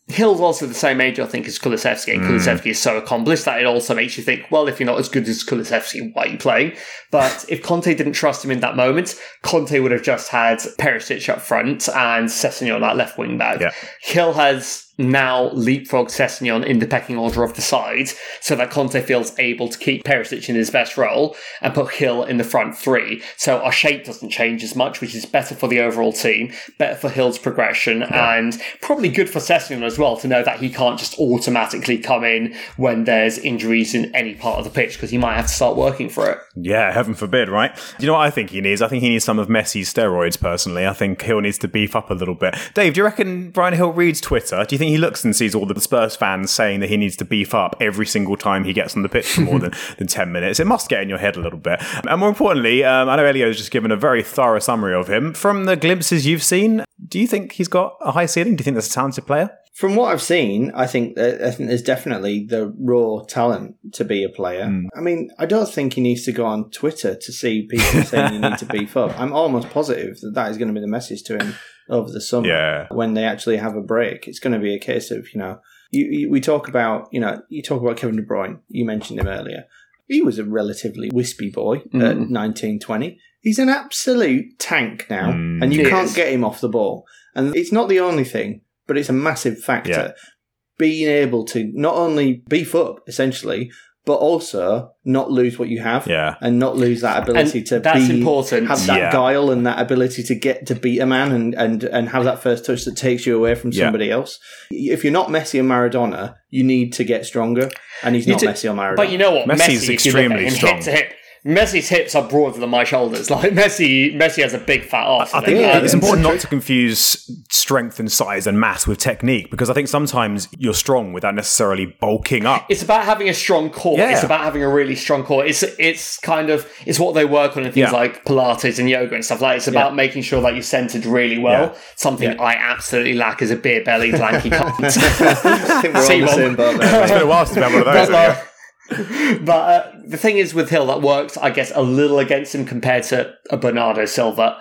Gil's also the same age, I think, as Kulusevski, and Kulusevski is so accomplished that it also makes you think, well, if you're not as good as Kulusevski, why are you playing? But *laughs* if Conte didn't trust him in that moment, Conte would have just had Perisic up front and Sessegnon that left wing back. Yeah. Gil has now leapfrog Sessegnon in the pecking order of the side, so that Conte feels able to keep Perisic in his best role and put Gil in the front three. So our shape doesn't change as much, which is better for the overall team, better for Gil's progression, and probably good for Sessegnon as well to know that he can't just automatically come in when there's injuries in any part of the pitch because he might have to start working for it. Yeah, heaven forbid, right? Do you know what I think he needs? I think he needs some of Messi's steroids, personally. I think Gil needs to beef up a little bit. Dave, do you reckon Bryan Gil reads Twitter? Do you think he looks and sees all the Spurs fans saying that he needs to beef up every single time he gets on the pitch for more than, *laughs* than 10 minutes? It must get in your head a little bit. And more importantly, um, I know Elio's just given a very thorough summary of him. From the glimpses you've seen, do you think he's got a high ceiling? Do you think that's a talented player? From what I've seen, I think that, I think there's definitely the raw talent to be a player. Hmm. I mean, I don't think he needs to go on Twitter to see people saying you need to *laughs* beef up. I'm almost positive that that is going to be the message to him over the summer Yeah. when they actually have a break. It's going to be a case of you know, you, you, we talk about you know, you talk about Kevin De Bruyne. You mentioned him earlier. He was a relatively wispy boy at Mm. 19, 20. He's an absolute tank now, Mm. and you can't is. get him off the ball. And it's not the only thing, but it's a massive factor. Yeah. Being able to not only beef up, essentially, but also not lose what you have. Yeah. And not lose that ability And to that's be, important. Have that Yeah. guile and that ability to get to beat a man and, and, and have that first touch that takes you away from Yeah. somebody else. If you're not Messi and Maradona, you need to get stronger. And he's not do- Messi or Maradona. But you know what? Messi's Messi, if you look extremely strong. hip to hip. Messi's hips are broader than my shoulders. *laughs* Like Messi, Messi has a big fat ass. I think Yeah, it's important not to confuse strength and size and mass with technique because I think sometimes you're strong without necessarily bulking up. It's about having a strong core. Yeah. It's about having a really strong core. It's it's kind of it's what they work on in things Yeah. like Pilates and yoga and stuff like. It's about making sure that you're centered really well. Yeah. Something I absolutely lack is a beer bellied lanky cunt. *laughs* I think we're all in the same boat. It's been a while since we've had one of those. *laughs* But, uh, the thing is with Gil that works, I guess, a little against him compared to a Bernardo Silva.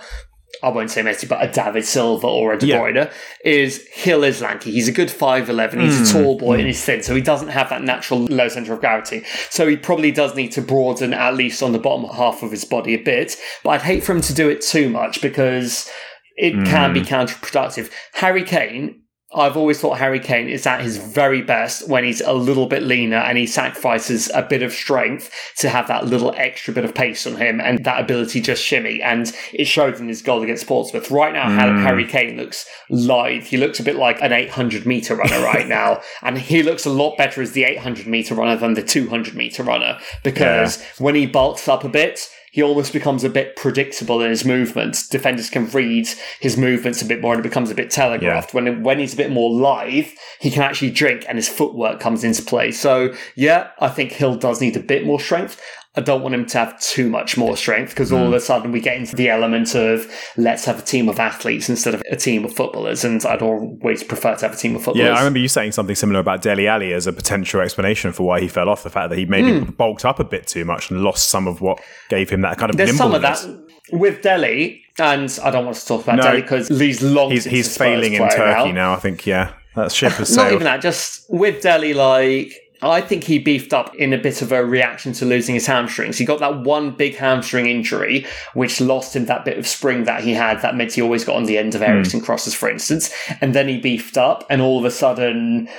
I won't say Messi, but a David Silva or a De Yeah. Bruyne is Gil is lanky. He's a good five eleven. He's Hmm. a tall boy and he's thin, so he doesn't have that natural low center of gravity. So he probably does need to broaden at least on the bottom half of his body a bit. But I'd hate for him to do it too much because it can Hmm. be counterproductive. Harry Kane I've always thought Harry Kane is at his very best when he's a little bit leaner and he sacrifices a bit of strength to have that little extra bit of pace on him and that ability just shimmy. And it showed in his goal against Portsmouth. Right now, Har- mm. Harry Kane looks lithe. He looks a bit like an 800 meter runner right *laughs* now. And he looks a lot better as the 800 meter runner than the 200 meter runner because when he bulks up a bit, he almost becomes a bit predictable in his movements. Defenders can read his movements a bit more and it becomes a bit telegraphed. When when he's a bit more live, he can actually drink and his footwork comes into play. So yeah, I think Gil does need a bit more strength. I don't want him to have too much more strength because all of a sudden we get into the element of let's have a team of athletes instead of a team of footballers, and I'd always prefer to have a team of footballers. Yeah, I remember you saying something similar about Dele Alli as a potential explanation for why he fell off. The fact that he maybe Hmm. bulked up a bit too much and lost some of what gave him that kind of There's some of that with Dele, and I don't want to talk about No. Dele because he's long. He's he's failing in Turkey now. now. I think. Yeah, that ship has Not even that, just with Dele, like, I think he beefed up in a bit of a reaction to losing his hamstrings. He got that one big hamstring injury, which lost him that bit of spring that he had, that meant he always got on the end of hmm. Eriksen crosses, for instance. And then he beefed up, and all of a sudden,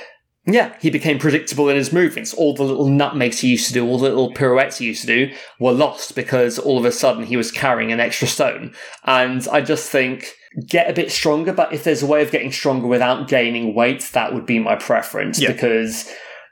yeah, he became predictable in his movements. All the little nutmegs he used to do, all the little pirouettes he used to do, were lost because all of a sudden he was carrying an extra stone. And I just think get a bit stronger, but if there's a way of getting stronger without gaining weight, that would be my preference Yeah. because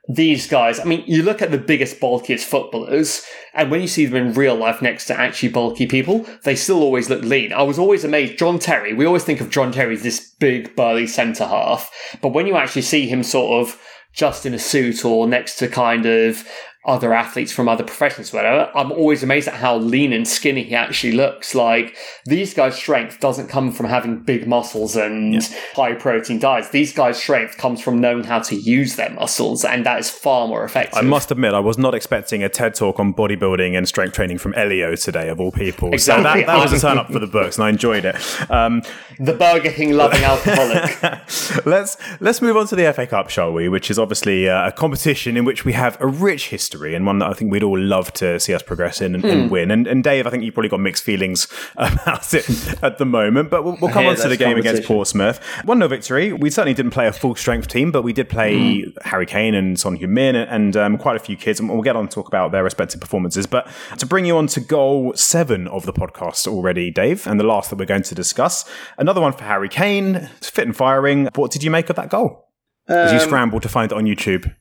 these guys, I mean, you look at the biggest, bulkiest footballers, and when you see them in real life next to actually bulky people, they still always look lean. I was always amazed. John Terry, we always think of John Terry as this big, burly centre half, but when you actually see him sort of just in a suit or next to kind of other athletes from other professions, whatever, I'm always amazed at how lean and skinny he actually looks. Like, these guys' strength doesn't come from having big muscles and high protein diets. These guys' strength comes from knowing how to use their muscles, and that is far more effective. I must admit, I was not expecting a TED talk on bodybuilding and strength training from Elio today, of all people. Exactly. So that, that was a turn up for the books, and I enjoyed it. Um, the Burger King loving *laughs* alcoholic. let's let's move on to the FA Cup, shall we? Which is obviously uh, a competition in which we have a rich history and one that I think we'd all love to see us progress in and, Hmm. and win. And, and Dave, I think you've probably got mixed feelings *laughs* about it at the moment. But we'll, we'll come on to the game against. Portsmouth. One 0 victory. We certainly didn't play a full strength team, but we did play Hmm. Harry Kane and Son Heung-min and, and um, quite a few kids. And we'll get on to talk about their respective performances. But to bring you on to goal seven of the podcast already, Dave, and the last that we're going to discuss, another one for Harry Kane, fit and firing. What did you make of that goal? As you Um, scrambled to find it on YouTube.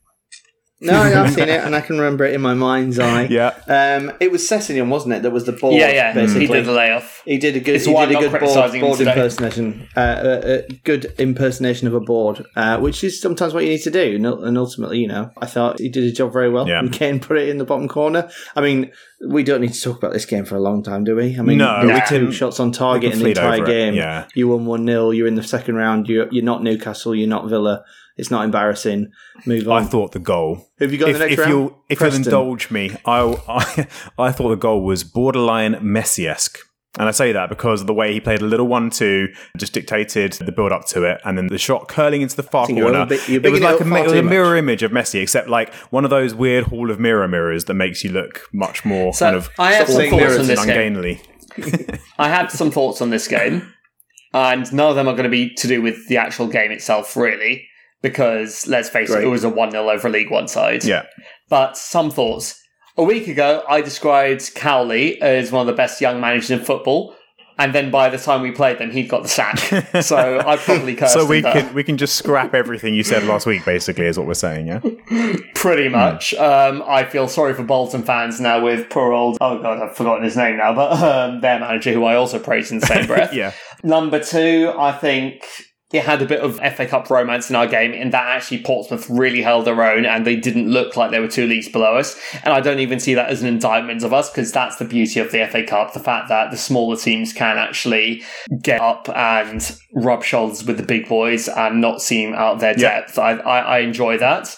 No, I've seen it and I can remember it in my mind's eye. *laughs* Yeah. Um, it was Sessegnon, wasn't it? That was the ball. yeah, yeah. Basically, He did the layoff. He did a good. It's He did a I'm good board, board impersonation. Uh, a, a good impersonation of a board, uh, which is sometimes what you need to do. And ultimately, you know, I thought he did his job very well. Yeah. And *laughs* Kane put it in the bottom corner. I mean, we don't need to talk about this game for a long time, do we? I mean, No, we had two can- shots on target in the entire game. yeah. You won one 0 You're in the second round. You're you're not Newcastle. You're not Villa. It's not embarrassing. Move on. I thought the goal. Have you got if, the next if round? you'll if Preston. you'll indulge me, I, *laughs* I I thought the goal was borderline Messi esque. And I say that because of the way he played a little one-two, just dictated the build-up to it, and then the shot curling into the far corner. a bit- it was bigging it like a, up mi- far it was too a much. mirror image of Messi, except like one of those weird Hall of Mirror mirrors that makes you look much more So, kind of I have some thoughts mirrors on and this game. ungainly. *laughs* I have some thoughts on this game, and none of them are going to be to do with the actual game itself, really. Because let's face it, Great. it was a 1 0 over League One side. Yeah. But some thoughts. A week ago, I described Cowley as one of the best young managers in football. And then by the time we played them, he'd got the sack. *laughs* so I probably cursed So we can we can just scrap everything you said last week, basically, is what we're saying, yeah? Pretty much. Um, I feel sorry for Bolton fans now with poor old, oh god, I've forgotten his name now, but *laughs* um, their manager, who I also praised in the same *laughs* breath. Yeah. Number two, I think it had a bit of FA Cup romance in our game in that actually Portsmouth really held their own and they didn't look like they were two leagues below us. And I don't even see that as an indictment of us because that's the beauty of the FA Cup, the fact that the smaller teams can actually get up and rub shoulders with the big boys and not seem out of their Yeah. depth. I, I, I enjoy that.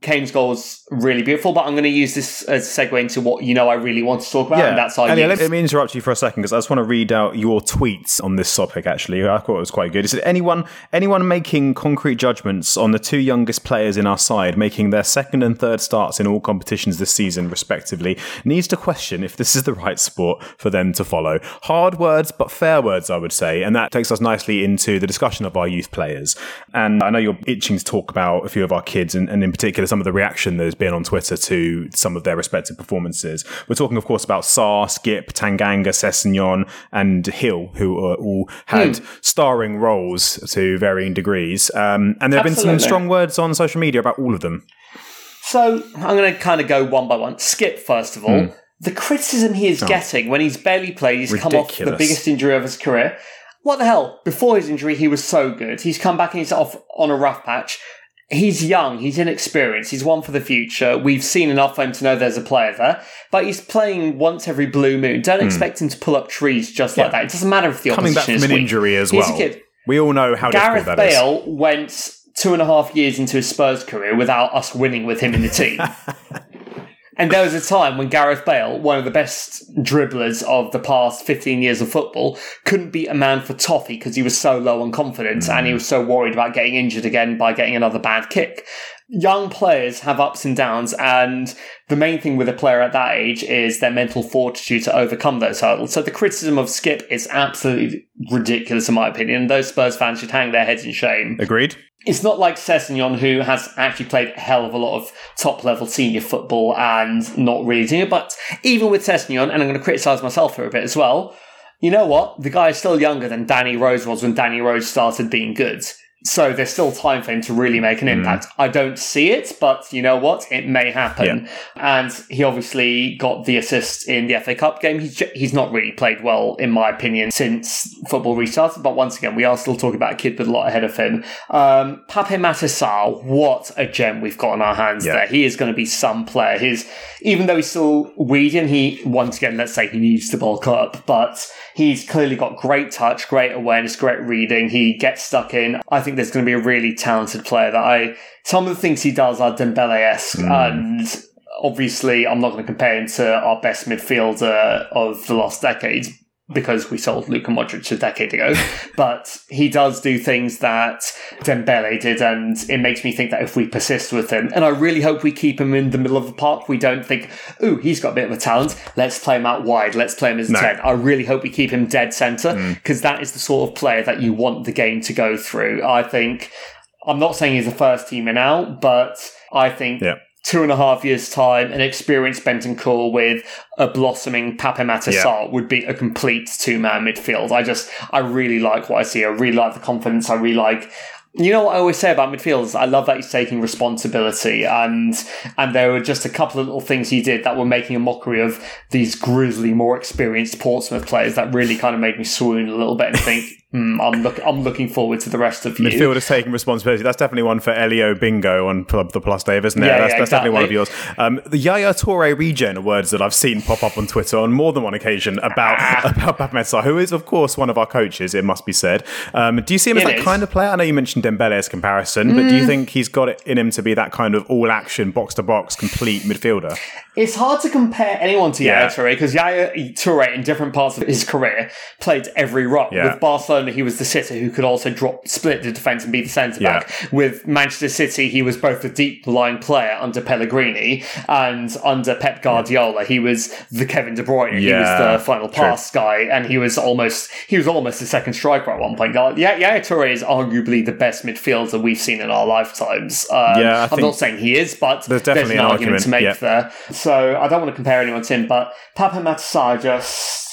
Kane's goal was really beautiful, but I'm going to use this as a segue into what you know I really want to talk about, and that's our Elio, youth. let, let me interrupt you for a second because I just want to read out your tweets on this topic. Actually, I thought it was quite good. Is it anyone anyone making concrete judgments on the two youngest players in our side, making their second and third starts in all competitions this season, respectively, needs to question if this is the right sport for them to follow? Hard words, but fair words, I would say, and that takes us nicely into the discussion of our youth players. And I know you're itching to talk about a few of our kids, and, and in particular some of the reaction there's been on Twitter to some of their respective performances. We're talking, of course, about Sarr, Skipp, Tanganga, Sessegnon, and Hill, who are all had starring roles to varying degrees. Um, and there have been some strong words on social media about all of them. So I'm going to kind of go one by one. Skipp, first of all. The criticism he is getting when he's barely played, he's come off the biggest injury of his career. What the hell? Before his injury, he was so good. He's come back and he's off on a rough patch. He's young, he's inexperienced, he's one for the future. We've seen enough for him to know there's a player there, but he's playing once every blue moon. Don't hmm. expect him to pull up trees just like that. It doesn't matter if the Coming back from is an weak. injury as He's well. a kid. We all know how Gareth difficult that is. Bale went two and a half years into his Spurs career without us winning with him in the team. *laughs* and there was a time when Gareth Bale, one of the best dribblers of the past 15 years of football, couldn't beat a man for toffee because he was so low on confidence and he mm. was so worried about getting injured again by getting another bad kick. Young players have ups and downs, and the main thing with a player at that age is their mental fortitude to overcome those hurdles. So the criticism of Skipp is absolutely ridiculous, in my opinion. Those Spurs fans should hang their heads in shame. Agreed? It's not like Sessegnon, who has actually played a hell of a lot of top level senior football and not really doing it. But even with Sessegnon, and I'm going to criticise myself for a bit as well, you know what? The guy is still younger than Danny Rose was when Danny Rose started being good. So there's still time for him to really make an impact. I don't see it, but you know what? It may happen. And he obviously got the assist in the FA Cup game. He's, he's not really played well, in my opinion, since football restarted. But once again, we are still talking about a kid with a lot ahead of him. Um, Pape Matar Sarr, what a gem we've got on our hands Yeah. there. He is going to be some player. His, even though he's still weeding, he, once again, let's say he needs to bulk up, but he's clearly got great touch, great awareness, great reading. He gets stuck in. I think there's going to be a really talented player that I, some of the things he does are Dembele-esque hmm. and obviously I'm not going to compare him to our best midfielder of the last decade because we sold Luka Modric a decade ago. *laughs* but he does do things that Dembele did, and it makes me think that if we persist with him, and I really hope we keep him in the middle of the park, we don't think, ooh, he's got a bit of a talent, let's play him out wide, let's play him as a No. 10. I really hope we keep him dead centre, because mm. that is the sort of player that you want the game to go through. I think, I'm not saying he's a first teamer now, but I think Yeah. Two and a half years' time, an experienced Bentancur with a blossoming Pape Matar Sarr would be a complete two man midfield. I just, I really like what I see. I really like the confidence. I really like. You know what I always say about midfielders? I love that he's taking responsibility, and and there were just a couple of little things he did that were making a mockery of these grizzly, more experienced Portsmouth players that really kind of made me swoon a little bit and think, hmm, I'm look, I'm looking forward to the rest of you. Midfielders taking responsibility. That's definitely one for Elio Bingo on the Plus Dave, isn't it? Yeah, that's yeah, that's definitely one of yours. Um, the Yaya Toure regen are words that I've seen pop up on Twitter on more than one occasion about *laughs* about Pape Mensah, who is of course one of our coaches. It must be said. Um, do you see him as It that is. Mm. kind of player? I know you mentioned Dembele's comparison, but do you think he's got it in him to be that kind of all action, box to box, complete midfielder? It's hard to compare anyone to Yeah. Yaya Toure because Yaya Toure, in different parts of his career, played every role. With Barcelona, Barcelona, he was the sitter who could also drop, split the defence and be the centre back. With Manchester City, he was both the deep lying player under Pellegrini and under Pep Guardiola, he was the Kevin De Bruyne. He was the final pass guy, and he was almost he was almost the second striker at one point. Yeah, Yaya Toure is arguably the best midfielder we've seen in our lifetimes. Um, Yeah, I I'm not saying he is, but there's there's, definitely an an argument, argument, to make yeah. there. So I don't want to compare anyone to him, but Papa Matar Sarr just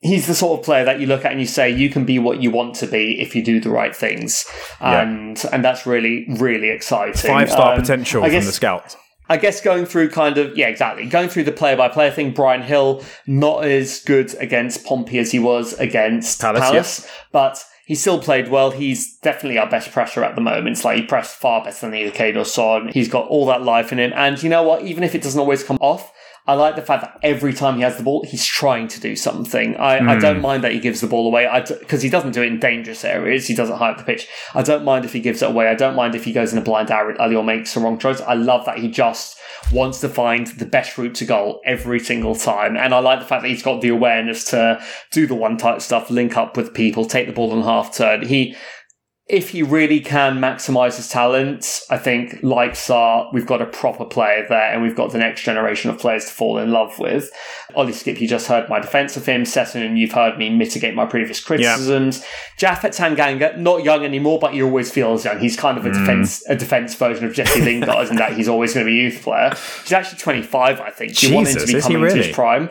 he's the sort of player that you look at and you say you can be what you want to be if you do the right things, Yeah. and and that's really really exciting. Five star Um, potential I from guess- the scout. I guess going through kind of yeah, exactly. Going through the player by player thing, Bryan Gil not as good against Pompey as he was against Palace, Palace, but he still played well. He's definitely our best pressure at the moment. It's like he pressed far better than either Kane or Son. He's got all that life in him, and you know what? Even if it doesn't always come off. I like the fact that every time he has the ball, he's trying to do something. I, I Hmm. don't mind that he gives the ball away because he doesn't do it in dangerous areas. He doesn't high up the pitch. I don't mind if he gives it away. I don't mind if he goes in a blind alley or makes the wrong choice. I love that he just wants to find the best route to goal every single time. And I like the fact that he's got the awareness to do the one touch stuff, link up with people, take the ball on half turn. He, if he really can maximize his talents, I think like Sarr, we've got a proper player there and we've got the next generation of players to fall in love with. Ollie Skipp, you just heard my defense of him. Sesson, you've heard me mitigate my previous criticisms. Japhet Tanganga, not young anymore, but he always feels young. He's kind of Mm. a defense a defense version of Jesse Lingard, and that he's always going to be a youth player. He's actually 25, I think. You want him to be coming to his prime.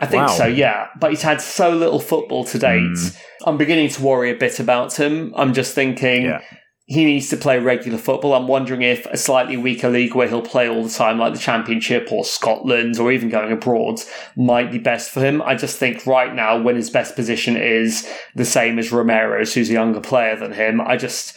I think Wow. So, yeah. But he's had so little football to date. Mm. I'm beginning to worry a bit about him. I'm just thinking Yeah. he needs to play regular football. I'm wondering if a slightly weaker league where he'll play all the time, like the Championship or Scotland or even going abroad, might be best for him. I just think right now, when his best position is the same as Romero's, who's a younger player than him, I just,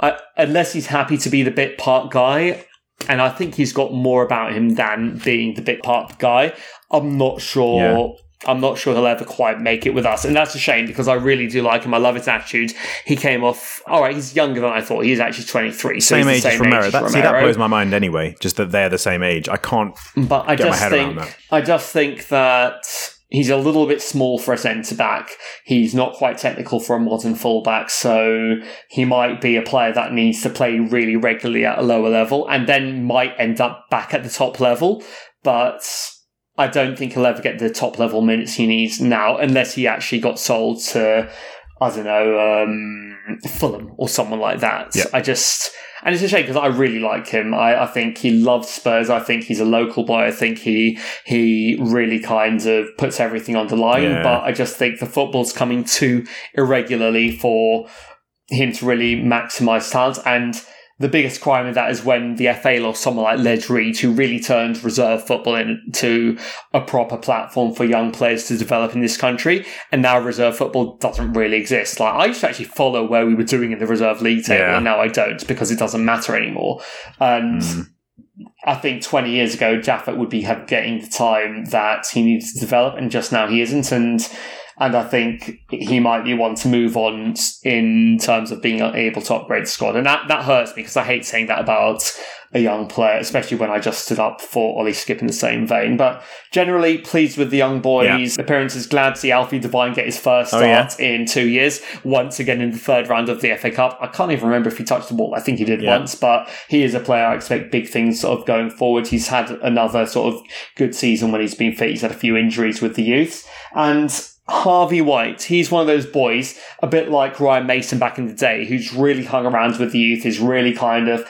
I, unless he's happy to be the bit part guy, and I think he's got more about him than being the bit part guy, I'm not sure. Yeah. I'm not sure he'll ever quite make it with us. And that's a shame because I really do like him. I love his attitude. He came off, all right, he's younger than I thought. He's actually 23. So Same age as Romero. That, see, that blows my mind anyway. Just that they're the same age. I can't. But I get my just head around think, that. I just think that he's a little bit small for a centre back. He's not quite technical for a modern fullback. So he might be a player that needs to play really regularly at a lower level and then might end up back at the top level. But I don't think he'll ever get the top level minutes he needs now unless he actually got sold to, I don't know, um, Fulham or someone like that. Yeah. I just, and it's a shame because I really like him. I, I think he loves Spurs. I think he's a local boy. I think he he really kind of puts everything on the line. Yeah. But I just think the football's coming too irregularly for him to really maximise talent. And the biggest crime of that is when the FA lost someone like Les Reed, who really turned reserve football into a proper platform for young players to develop in this country. And now reserve football doesn't really exist. Like I used to actually follow where we were doing in the reserve league table, Yeah. and now I don't because it doesn't matter anymore. And hmm. I think 20 years ago, Japhet would be getting the time that he needed to develop, and just now he isn't. And and I think he might be one to move on in terms of being able to upgrade the squad. And that, that hurts me because I hate saying that about a young player, especially when I just stood up for Ollie Skipp in the same vein. But generally, pleased with the young boys' appearances. Glad to see Alfie Devine get his first Oh, start yeah. in two years, once again in the third round of the FA Cup. I can't even remember if he touched the ball. I think he did Yeah. once, but he is a player I expect big things sort of going forward. He's had another sort of good season when he's been fit. He's had a few injuries with the youth. And Harvey White, he's one of those boys, a bit like Ryan Mason back in the day, who's really hung around with the youth, is really kind of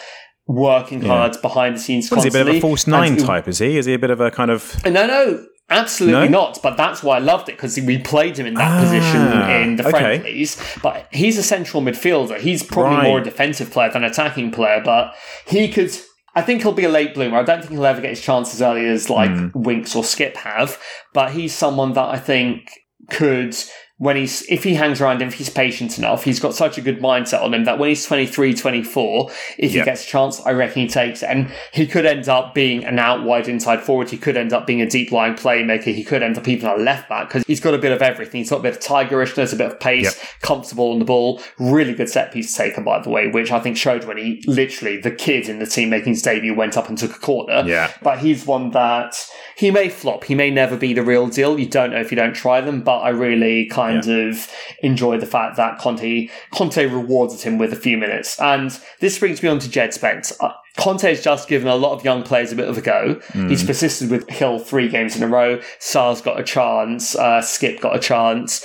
working hard behind the scenes What is he, a bit of a constantly. false nine And- type? Is he? Is he a bit of a kind of? no, no, absolutely No? not. But that's why I loved it because we played him in that Ah, position in the okay. friendlies. But he's a central midfielder. He's probably Right. more a defensive player than attacking player. But he could. I think he'll be a late bloomer. I don't think he'll ever get his chance as early as like Hmm. Winks or Skipp have. But he's someone that I think could. When he's, if he hangs around him, if he's patient enough, he's got such a good mindset on him that when he's 23, 24, if Yeah. he gets a chance, I reckon he takes it. And he could end up being an out wide inside forward. He could end up being a deep lying playmaker. He could end up even a left back because he's got a bit of everything. He's got a bit of tigerishness, a bit of pace, Yep. comfortable on the ball. Really good set piece taker, by the way, which I think showed when he literally, the kid in the team making his debut went up and took a corner. Yeah. But he's one that he may flop. He may never be the real deal. You don't know if you don't try them, but I really kind kind of enjoy the fact that Conte Conte rewarded him with a few minutes. And this brings me on to Jed Spence. Uh, Conte has just given a lot of young players a bit of a go. He's persisted with Gil three games in a row. Sarr's got a chance. Uh, Skipp got a chance.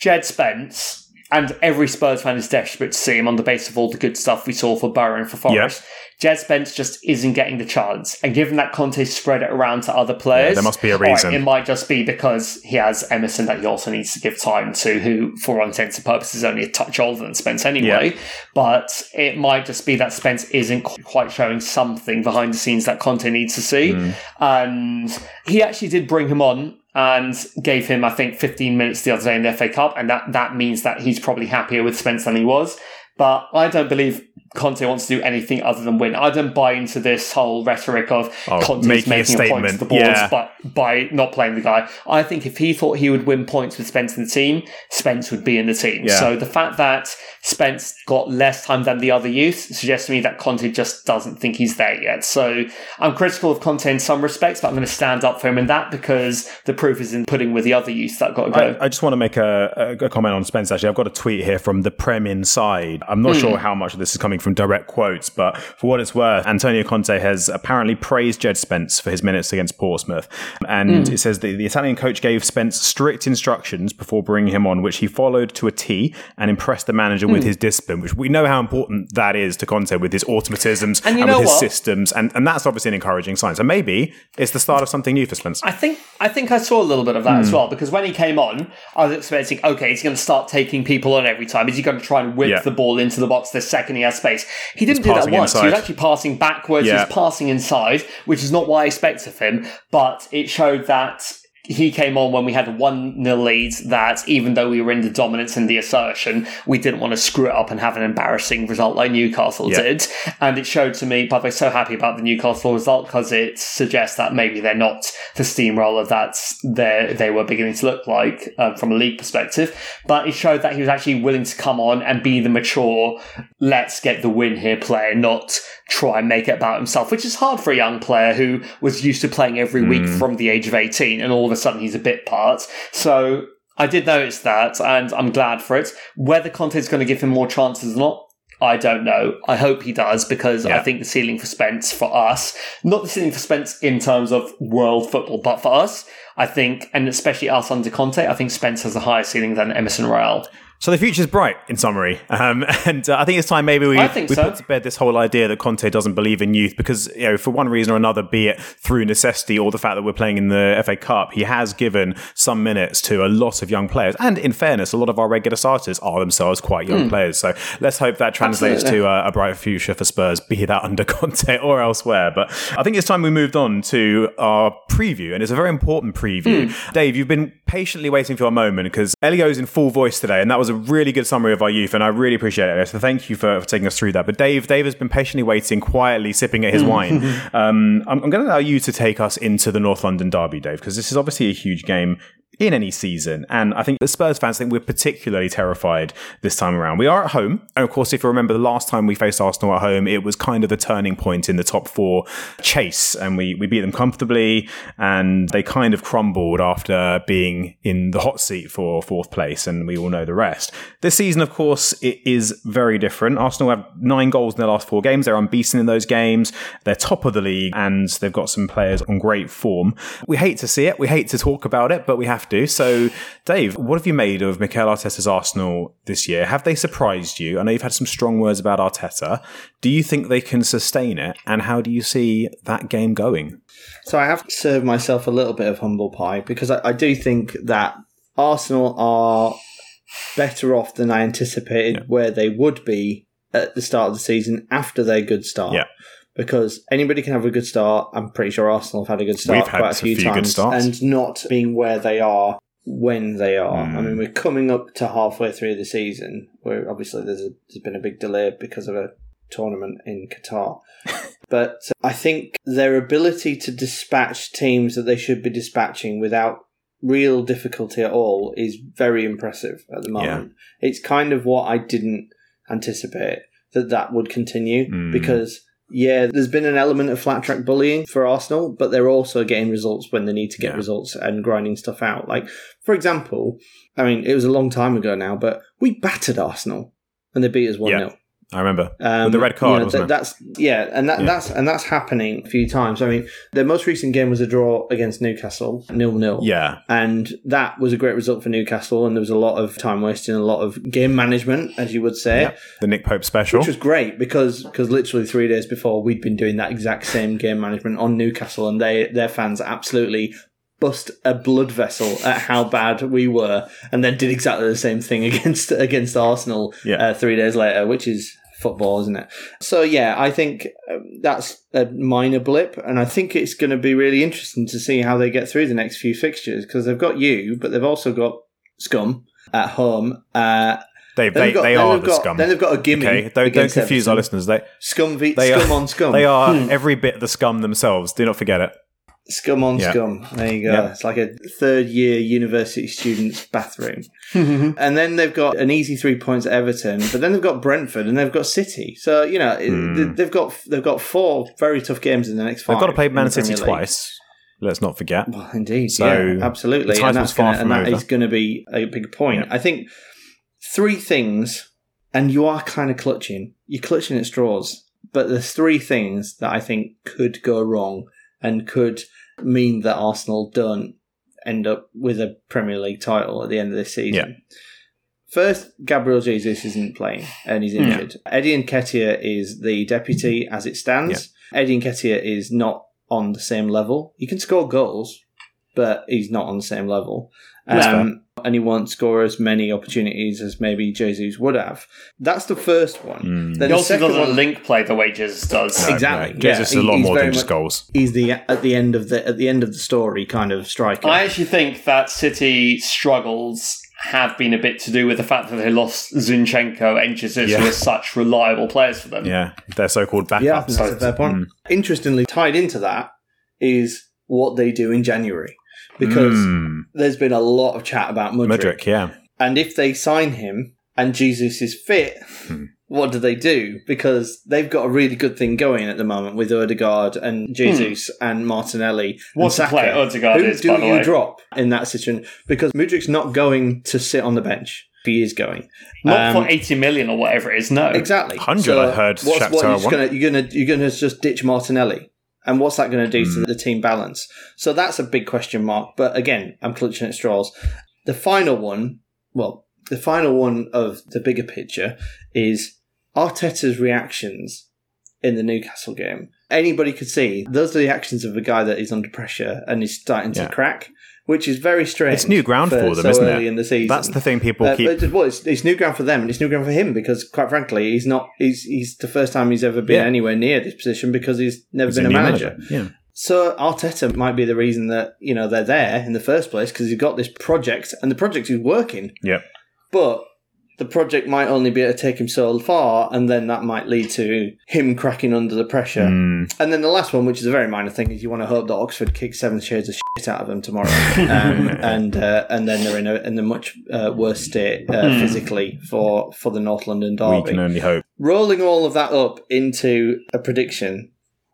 Jed Spence and every Spurs fan is desperate to see him on the basis of all the good stuff we saw for Borough and for Forest. Jed Spence just isn't getting the chance. And given that Conte spread it around to other players, there must be a all right, reason. it might just be because he has Emerson that he also needs to give time to, who, for all intents and purposes, is only a touch older than Spence anyway. But it might just be that Spence isn't quite showing something behind the scenes that Conte needs to see. Hmm. And he actually did bring him on and gave him, I think, 15 minutes the other day in the FA Cup. And that, that means that he's probably happier with Spence than he was. But I don't believe Conte wants to do anything other than win. I don't buy into this whole rhetoric of Oh, Conte's making a making, a, point to the boards, Yeah. but by not playing the guy. I think if he thought he would win points with Spence in the team, Spence would be in the team. Yeah. So the fact that Spence got less time than the other youth suggests to me that Conte just doesn't think he's there yet. So I'm critical of Conte in some respects, but I'm going to stand up for him in that because the proof is in pudding with the other youth that got to go. I, I just want to make a, a, a comment on Spence. Actually, I've got a tweet here from the Prem Inside. I'm not hmm. sure how much of this is coming from direct quotes, but for what it's worth, Antonio Conte has apparently praised Jed Spence for his minutes against Portsmouth, and it says that the Italian coach gave Spence strict instructions before bringing him on, which he followed to a T and impressed the manager with his discipline. Which we know how important that is to Conte with his automatisms And you with his what? systems, and, and that's obviously an encouraging sign. So maybe it's the start of something new for Spence. I think I think I saw a little bit of that Hmm. as well because when he came on, I was expecting, okay, he's going to start taking people on every time. Is he going to try and whip Yeah. the ball into the box the second he has space? He didn't do that once. He was actually passing backwards. Yeah. He was passing inside, which is not what I expect of him. But it showed that he came on when we had a 1 0 lead that even though we were in the dominance and the assertion, we didn't want to screw it up and have an embarrassing result like Newcastle Yeah. did. And it showed to me, by the way, so happy about the Newcastle result because it suggests that maybe they're not the steamroller that they they were beginning to look like uh, from a league perspective. But it showed that he was actually willing to come on and be the mature, let's get the win here player, not try and make it about himself, which is hard for a young player who was used to playing every week from the age of 18 and all of a sudden he's a bit part. So I did notice that and I'm glad for it. Whether Conte's going to give him more chances or not, I don't know. I hope he does because Yeah. I think the ceiling for Spence for us, not the ceiling for Spence in terms of world football, but for us, I think, and especially us under Conte, I think Spence has a higher ceiling than Emerson Royal. So the future's bright, in summary, um, *laughs* and uh, I think it's time maybe we, we so. put to bed this whole idea that Conte doesn't believe in youth because, you know, for one reason or another, be it through necessity or the fact that we're playing in the FA Cup, he has given some minutes to a lot of young players. And in fairness, a lot of our regular starters are themselves quite young players. So let's hope that translates. Absolutely. to a, a bright future for Spurs, be that under *laughs* Conte or elsewhere. But I think it's time we moved on to our preview, and it's a very important preview. Hmm. Dave, you've been patiently waiting for a moment because Elio's in full voice today, and that was a really good summary of our youth, and I really appreciate it. So thank you for, for taking us through that. But Dave, Dave has been patiently waiting, quietly sipping at his wine. *laughs* Um, I'm, I'm going to allow you to take us into the North London derby, Dave, because this is obviously a huge game in any season. And I think the Spurs fans think we're particularly terrified this time around. We are at home. And of course, if you remember the last time we faced Arsenal at home, it was kind of the turning point in the top four chase. And we, we beat them comfortably and they kind of crumbled after being in the hot seat for fourth place. And we all know the rest. This season, of course, it is very different. Arsenal have nine goals in their last four games. They're unbeaten in those games. They're top of the league and they've got some players on great form. We hate to see it. We hate to talk about it, but we have to. So, Dave, what have you made of Mikel Arteta's Arsenal this year? Have they surprised you? I know you've had some strong words about Arteta. Do you think they can sustain it? And how do you see that game going? So I have to serve myself a little bit of humble pie because I, I do think that Arsenal are better off than I anticipated where they would be at the start of the season after their good start. Yeah. Because anybody can have a good start. I'm pretty sure Arsenal have had a good start We've quite a a few, few times, and not being where they are when they are. Hmm. I mean, we're coming up to halfway through the season, where obviously there's, a, there's been a big delay because of a tournament in Qatar. *laughs* but I think their ability to dispatch teams that they should be dispatching without real difficulty at all is very impressive at the moment. It's kind of what I didn't anticipate that that would continue Mm. because Yeah, there's been an element of flat track bullying for Arsenal, but they're also getting results when they need to get Yeah. results and grinding stuff out. Like, for example, I mean, it was a long time ago now, but we battered Arsenal and they beat us 1 0. I remember. Um, With the red card, you know, it? That's yeah, and that, Yeah. that's and that's happening a few times. I mean, their most recent game was a draw against Newcastle, nil nil. Yeah. and that was a great result for Newcastle. And there was a lot of time wasting, a lot of game management, as you would say, Yeah. The Nick Pope special. which was great because because literally three days before we'd been doing that exact same game management on Newcastle, and they their fans absolutely bust a blood vessel at how bad we were, and then did exactly the same thing *laughs* against against Arsenal Yeah. uh, three days later, which is football, isn't it? So yeah, I think um, that's a minor blip, and I think it's going to be really interesting to see how they get through the next few fixtures because they've got you, but they've also got Scum at home. Uh, they they, got- they are the got, scum. Then they've got a gimme. Okay, don't, don't confuse our listeners. They Scum v they scum are, on scum. *laughs* They are every bit the scum themselves. Do not forget it. Scum on Yeah. scum. There you go. Yeah. It's like a third year university student's bathroom. *laughs* and then they've got an easy three points at Everton, but then they've got Brentford and they've got City. So you know it- hmm. they've got they've got four very tough games in the next five. They've got to play Man City twice. Let's not forget. Well, indeed, So, yeah, absolutely, and that's far gonna, from and that is going to be a big point. I think three things, and you are kind of clutching. You're clutching at straws, but there's three things that I think could go wrong and could mean that Arsenal don't end up with a Premier League title at the end of this season. First, Gabriel Jesus isn't playing and he's hmm. injured. Eddie Nketiah is the deputy as it stands. Eddie Nketiah is not on the same level. He can score goals, but he's not on the same level. That's Um, and he won't score as many opportunities as maybe Jesus would have. That's the first one. Mm. Then He the also second doesn't one, link play the way Jesus does. No, exactly, no. Jesus yeah. is a lot he's more than just much- goals. he's the at the end of the at the end of the story kind of striker. I actually think that City struggles have been a bit to do with the fact that they lost Zinchenko and Jesus, Yeah. who are such reliable players for them. Yeah, they're so-called backups. Yeah, I think that's a fair point. Mm. Interestingly, tied into that is what they do in January, because Mm. there's been a lot of chat about Mudryk, Mudryk, yeah. and if they sign him and Jesus is fit, Hmm. what do they do? Because they've got a really good thing going at the moment with Odegaard and Jesus and Martinelli. and What a Saka. player Odegaard Who is, do by the you way. drop in that situation? Because Mudryk's not going to sit on the bench. He is going. Not Um, for 80 million or whatever it is, no. Exactly. 100 I heard What's, what, you're, just want. gonna, you're gonna you're gonna just ditch Martinelli, and what's that going to do Hmm. to the team balance? So that's a big question mark. But again, I'm clutching at straws. The final one, well, the final one of the bigger picture is Arteta's reactions in the Newcastle game. Anybody could see those are the actions of a guy that is under pressure and is starting to crack, which is very strange. It's new ground for them, so isn't early it? In the season, That's the thing people uh, keep. well, it's, it's new ground for them, and it's new ground for him because, quite frankly, he's not. He's he's the first time he's ever been Yeah. anywhere near this position because he's never He's been a new manager. Yeah. So Arteta might be the reason that you know they're there in the first place because he's got this project, and the project is working. Yep. But the project might only be able to take him so far, and then that might lead to him cracking under the pressure. Mm. And then the last one, which is a very minor thing, is you want to hope that Oxford kick seven shades of shit out of them tomorrow, *laughs* um, and uh, and then they're in a in a much uh, worse state uh, physically for for the North London Hmm. We can only hope. Rolling all of that up into a prediction,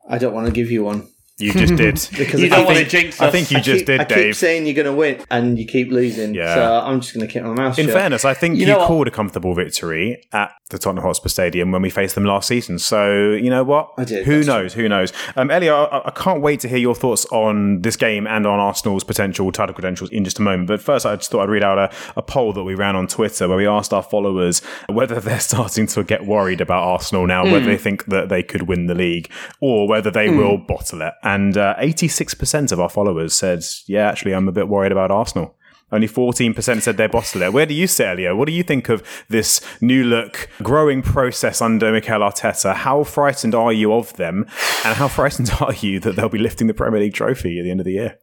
I don't want to give you one You just did. *laughs* because You I don't want to think- jinx I think you I just keep, did, I keep saying you're going to win, and you keep losing. Yeah. So I'm just going to keep my mouth In shut. fairness, I think You you, know what? called a comfortable victory at the Tottenham Hotspur Stadium when we faced them last season. So you know what? I did, Who that's knows? Who knows? Um, Elio, I, I can't wait to hear your thoughts on this game and on Arsenal's potential title credentials in just a moment. But first, I just thought I'd read out a, a poll that we ran on Twitter where we asked our followers whether they're *laughs* starting to get worried about Arsenal now, whether they think that they could win the league or whether they will bottle it. And uh, 86% of our followers said, "Yeah, actually, I'm a bit worried about Arsenal." Only 14% said they bottle it. Where do you sit, Elio? What do you think of this new look, growing process under Mikel Arteta? How frightened are you of them? And how frightened *laughs* are you that they'll be lifting the Premier League trophy at the end of the year?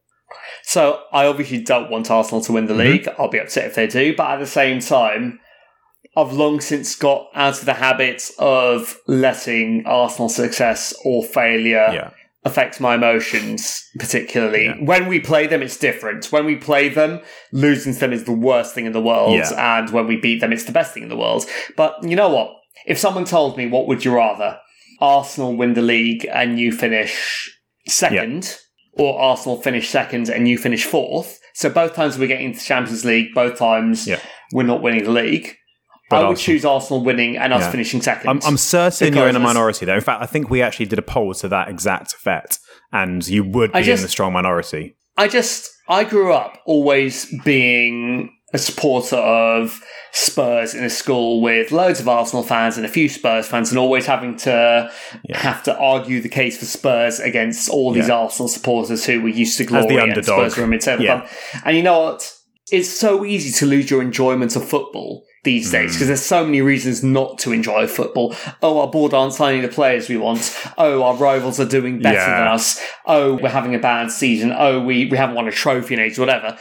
So I obviously don't want Arsenal to win the Mm-hmm. league. I'll be upset if they do, but at the same time, I've long since got out of the habit of letting Arsenal success or failure Yeah. Affect my emotions particularly. Yeah. When we play them, it's different. When we play them, losing to them is the worst thing in the world, Yeah. and when we beat them, it's the best thing in the world. But you know what? If someone told me, what would you rather? Arsenal win the league and you finish second, or Arsenal finish second and you finish fourth. So both times we get into the Champions League, both times Yeah. we're not winning the league. But I would Arsenal- choose Arsenal winning and us Yeah. finishing second. I'm, I'm certain you're in a minority there. In fact, I think we actually did a poll to that exact effect, and you would be just- in the strong minority. I just I grew up always being a supporter of Spurs in a school with loads of Arsenal fans and a few Spurs fans, and always having to have to argue the case for Spurs against all these Yeah. Arsenal supporters who were used to glory the and underdog. Spurs were a mid-table Yeah. club. And you know what? It's so easy to lose your enjoyment of football these days hmm. because there's so many reasons not to enjoy football. Oh, our board aren't signing the players we want. Oh, our rivals are doing better Yeah. than us. Oh, we're having a bad season. Oh, we, we haven't won a trophy in ages, whatever.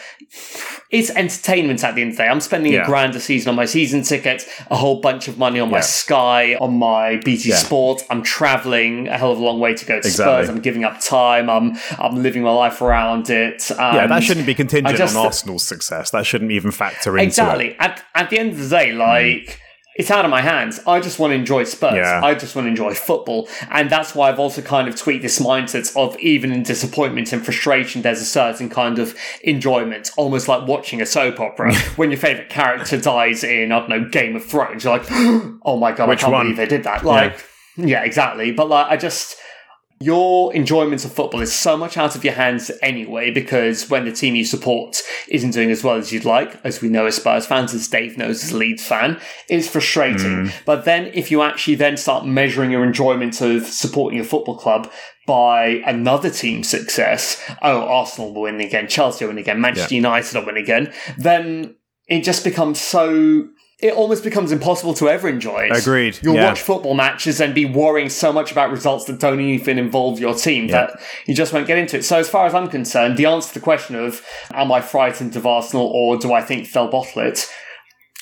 It's entertainment at the end of the day. I'm spending Yeah. a grand a season on my season tickets, a whole bunch of money on my Sky, on my BT Yeah. Sport. I'm traveling a hell of a long way to go to Exactly. Spurs. I'm giving up time. I'm I'm living my life around it. Yeah, that shouldn't be contingent just- on Arsenal's success. That shouldn't even factor into Exactly. it. At, at the end of the day, hmm. like, it's out of my hands. I just want to enjoy Spurs. Yeah. I just want to enjoy football. And that's why I've also kind of tweaked this mindset of even in disappointment and frustration, there's a certain kind of enjoyment, almost like watching a soap opera. *laughs* when your favourite character dies in, I don't know, Game of Thrones, you're like, *gasps* oh my God, Which I can't one? believe they did that. Like, yeah, exactly. But like, I just, your enjoyment of football is so much out of your hands anyway because when the team you support isn't doing as well as you'd like, as we know as Spurs fans, as Dave knows as a Leeds fan, it's frustrating. Mm. But then if you actually then start measuring your enjoyment of supporting your football club by another team's success, oh, Arsenal will win again, Chelsea will win again, Manchester United will win again, then it just becomes so it almost becomes impossible to ever enjoy it. Agreed, You'll yeah. watch football matches and be worrying so much about results that don't even involve your team that you just won't get into it. So, as far as I'm concerned, the answer to the question of am I frightened of Arsenal or do I think they'll bottle it?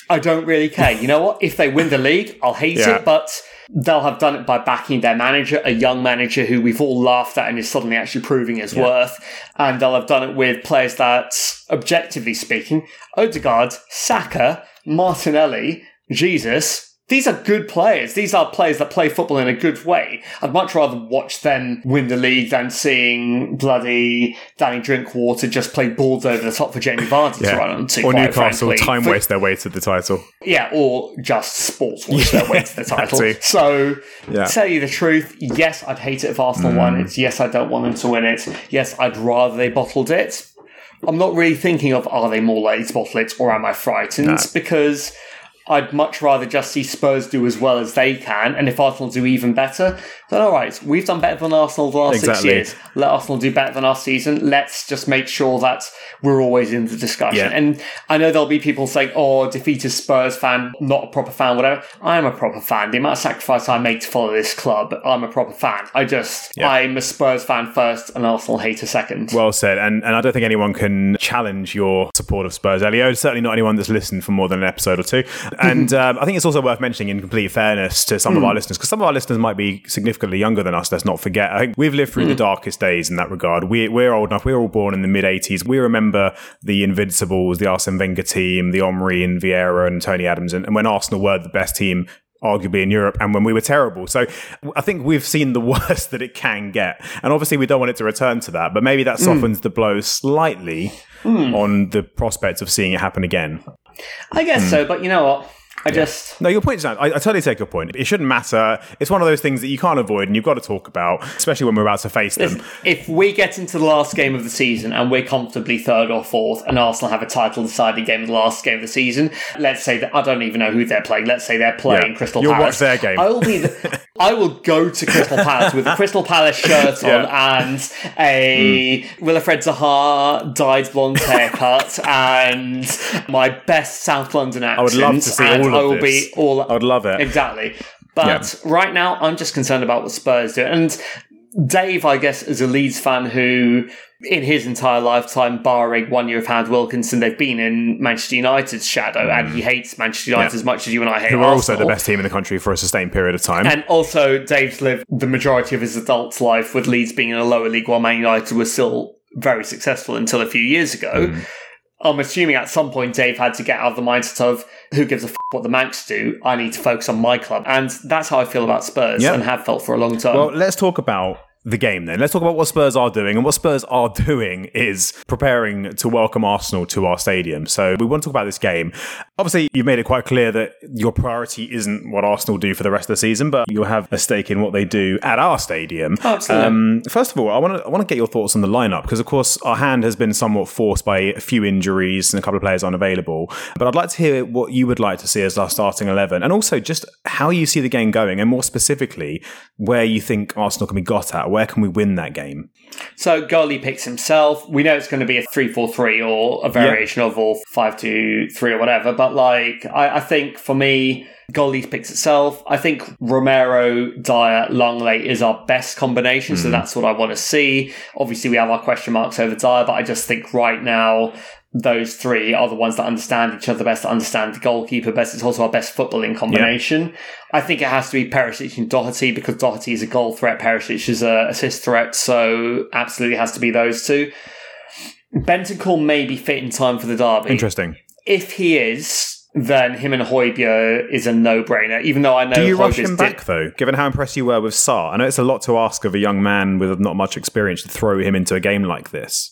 I don't really care. You know what? If they win the league, I'll hate Yeah. it, but they'll have done it by backing their manager, a young manager who we've all laughed at and is suddenly actually proving his worth. And they'll have done it with players that, objectively speaking, Odegaard, Saka, Martinelli, Jesus, these are good players. These are players that play football in a good way. I'd much rather watch them win the league than seeing bloody Danny Drinkwater just play balls over the top for Jamie Vardy to run onto. Or Newcastle frankly. time For- waste their way to the title. yeah, or just sportswash their way to the *laughs* title. So, Yeah. tell you the truth, yes, I'd hate it if Arsenal won mm. it. Yes, I don't want them to win it. Yes, I'd rather they bottled it. I'm not really thinking of are they more likely to bottle it or am I frightened? Because I'd much rather just see Spurs do as well as they can, and if Arsenal do even better, then all right, we've done better than Arsenal the last six years. Let Arsenal do better than our season. Let's just make sure that we're always in the discussion. Yeah. And I know there'll be people saying, "Oh, defeated Spurs fan, not a proper fan, whatever." I am a proper fan. The amount of sacrifice I make to follow this club, I'm a proper fan. I just, Yeah. I'm a Spurs fan first, and Arsenal hater second. Well said. And and I don't think anyone can challenge your support of Spurs, Elio. Certainly not anyone that's listened for more than an episode or two. *laughs* And um, I think it's also worth mentioning, in complete fairness to some of our listeners, because some of our listeners might be significantly younger than us. Let's not forget. I think we've lived through the hmm. darkest days in that regard. We, we're old enough. We were all born in the mid 80s. We remember the Invincibles, the Arsene Wenger team, the Omri and Vieira and Tony Adams, and, and when Arsenal were the best team arguably in Europe and when we were terrible. So I think we've seen the *laughs* worst that it can get. And obviously we don't want it to return to that, but maybe that hmm. softens the blow slightly hmm. on the prospect of seeing it happen again. I guess Hmm. so, but you know what? I just. No, your point is, I, I totally take your point. It shouldn't matter. It's one of those things that you can't avoid and you've got to talk about, especially when we're about to face them. If we get into the last game of the season and we're comfortably third or fourth, and Arsenal have a title deciding game in the last game of the season, let's say that I don't even know who they're playing. Let's say they're playing Yeah. Crystal You'll Palace. watch their game. I will be. The, *laughs* I will go to Crystal Palace with a Crystal Palace shirt on Yeah. and a mm. Wilfried Zaha dyed blonde haircut and my best South London accent. would love to see and all I will this. be all. I would love it. Exactly. But right now, I'm just concerned about what Spurs do. And Dave, I guess, is a Leeds fan who, in his entire lifetime, barring one year of Howard Wilkinson, they've been in Manchester United's shadow, and he hates Manchester United Mm. Yeah. as much as you and I hate Who are also the best team in the country for a sustained period of time. And also, Dave's lived the majority of his adult life with Leeds being in a lower league while Man United was still very successful until a few years ago. Mm. I'm assuming at some point Dave had to get out of the mindset of who gives a f- what the Manx do. I need to focus on my club, and that's how I feel about Spurs Yep. and have felt for a long time. Well, let's talk about the game then. Let's talk about what Spurs are doing. And what Spurs are *laughs* doing is preparing to welcome Arsenal to our stadium. So we want to talk about this game. Obviously, you've made it quite clear that your priority isn't what Arsenal do for the rest of the season, but you'll have a stake in what they do at our stadium. Absolutely. Um, first of all, I want to I want to get your thoughts on the lineup because, of course, our hand has been somewhat forced by a few injuries and a couple of players unavailable. But I'd like to hear what you would like to see as our starting eleven, and also just how you see the game going, and more specifically, where you think Arsenal can be got at. Where can we win that game? So goalie picks himself. We know it's going to be a 3-4-3 or a variation of or 5-2-3 or whatever. But like, I, I think for me, goalie picks itself. I think Romero, Dier, Lenglet is our best combination. So hmm. that's what I want to see. Obviously, we have our question marks over Dier, but I just think right now, those three are the ones that understand each other best, that understand the goalkeeper best. It's also our best footballing combination. I think it has to be Perisic and Doherty because Doherty is a goal threat, Perisic is a assist threat, so absolutely has to be those two. Bentancur may be fit in time for the derby. Interesting. If he is, then him and Højbjerg is a no-brainer. Even though I know Do you rush Højbjerg's him did- back though? Given how impressed you were with Sarr, I know it's a lot to ask of a young man with not much experience to throw him into a game like this.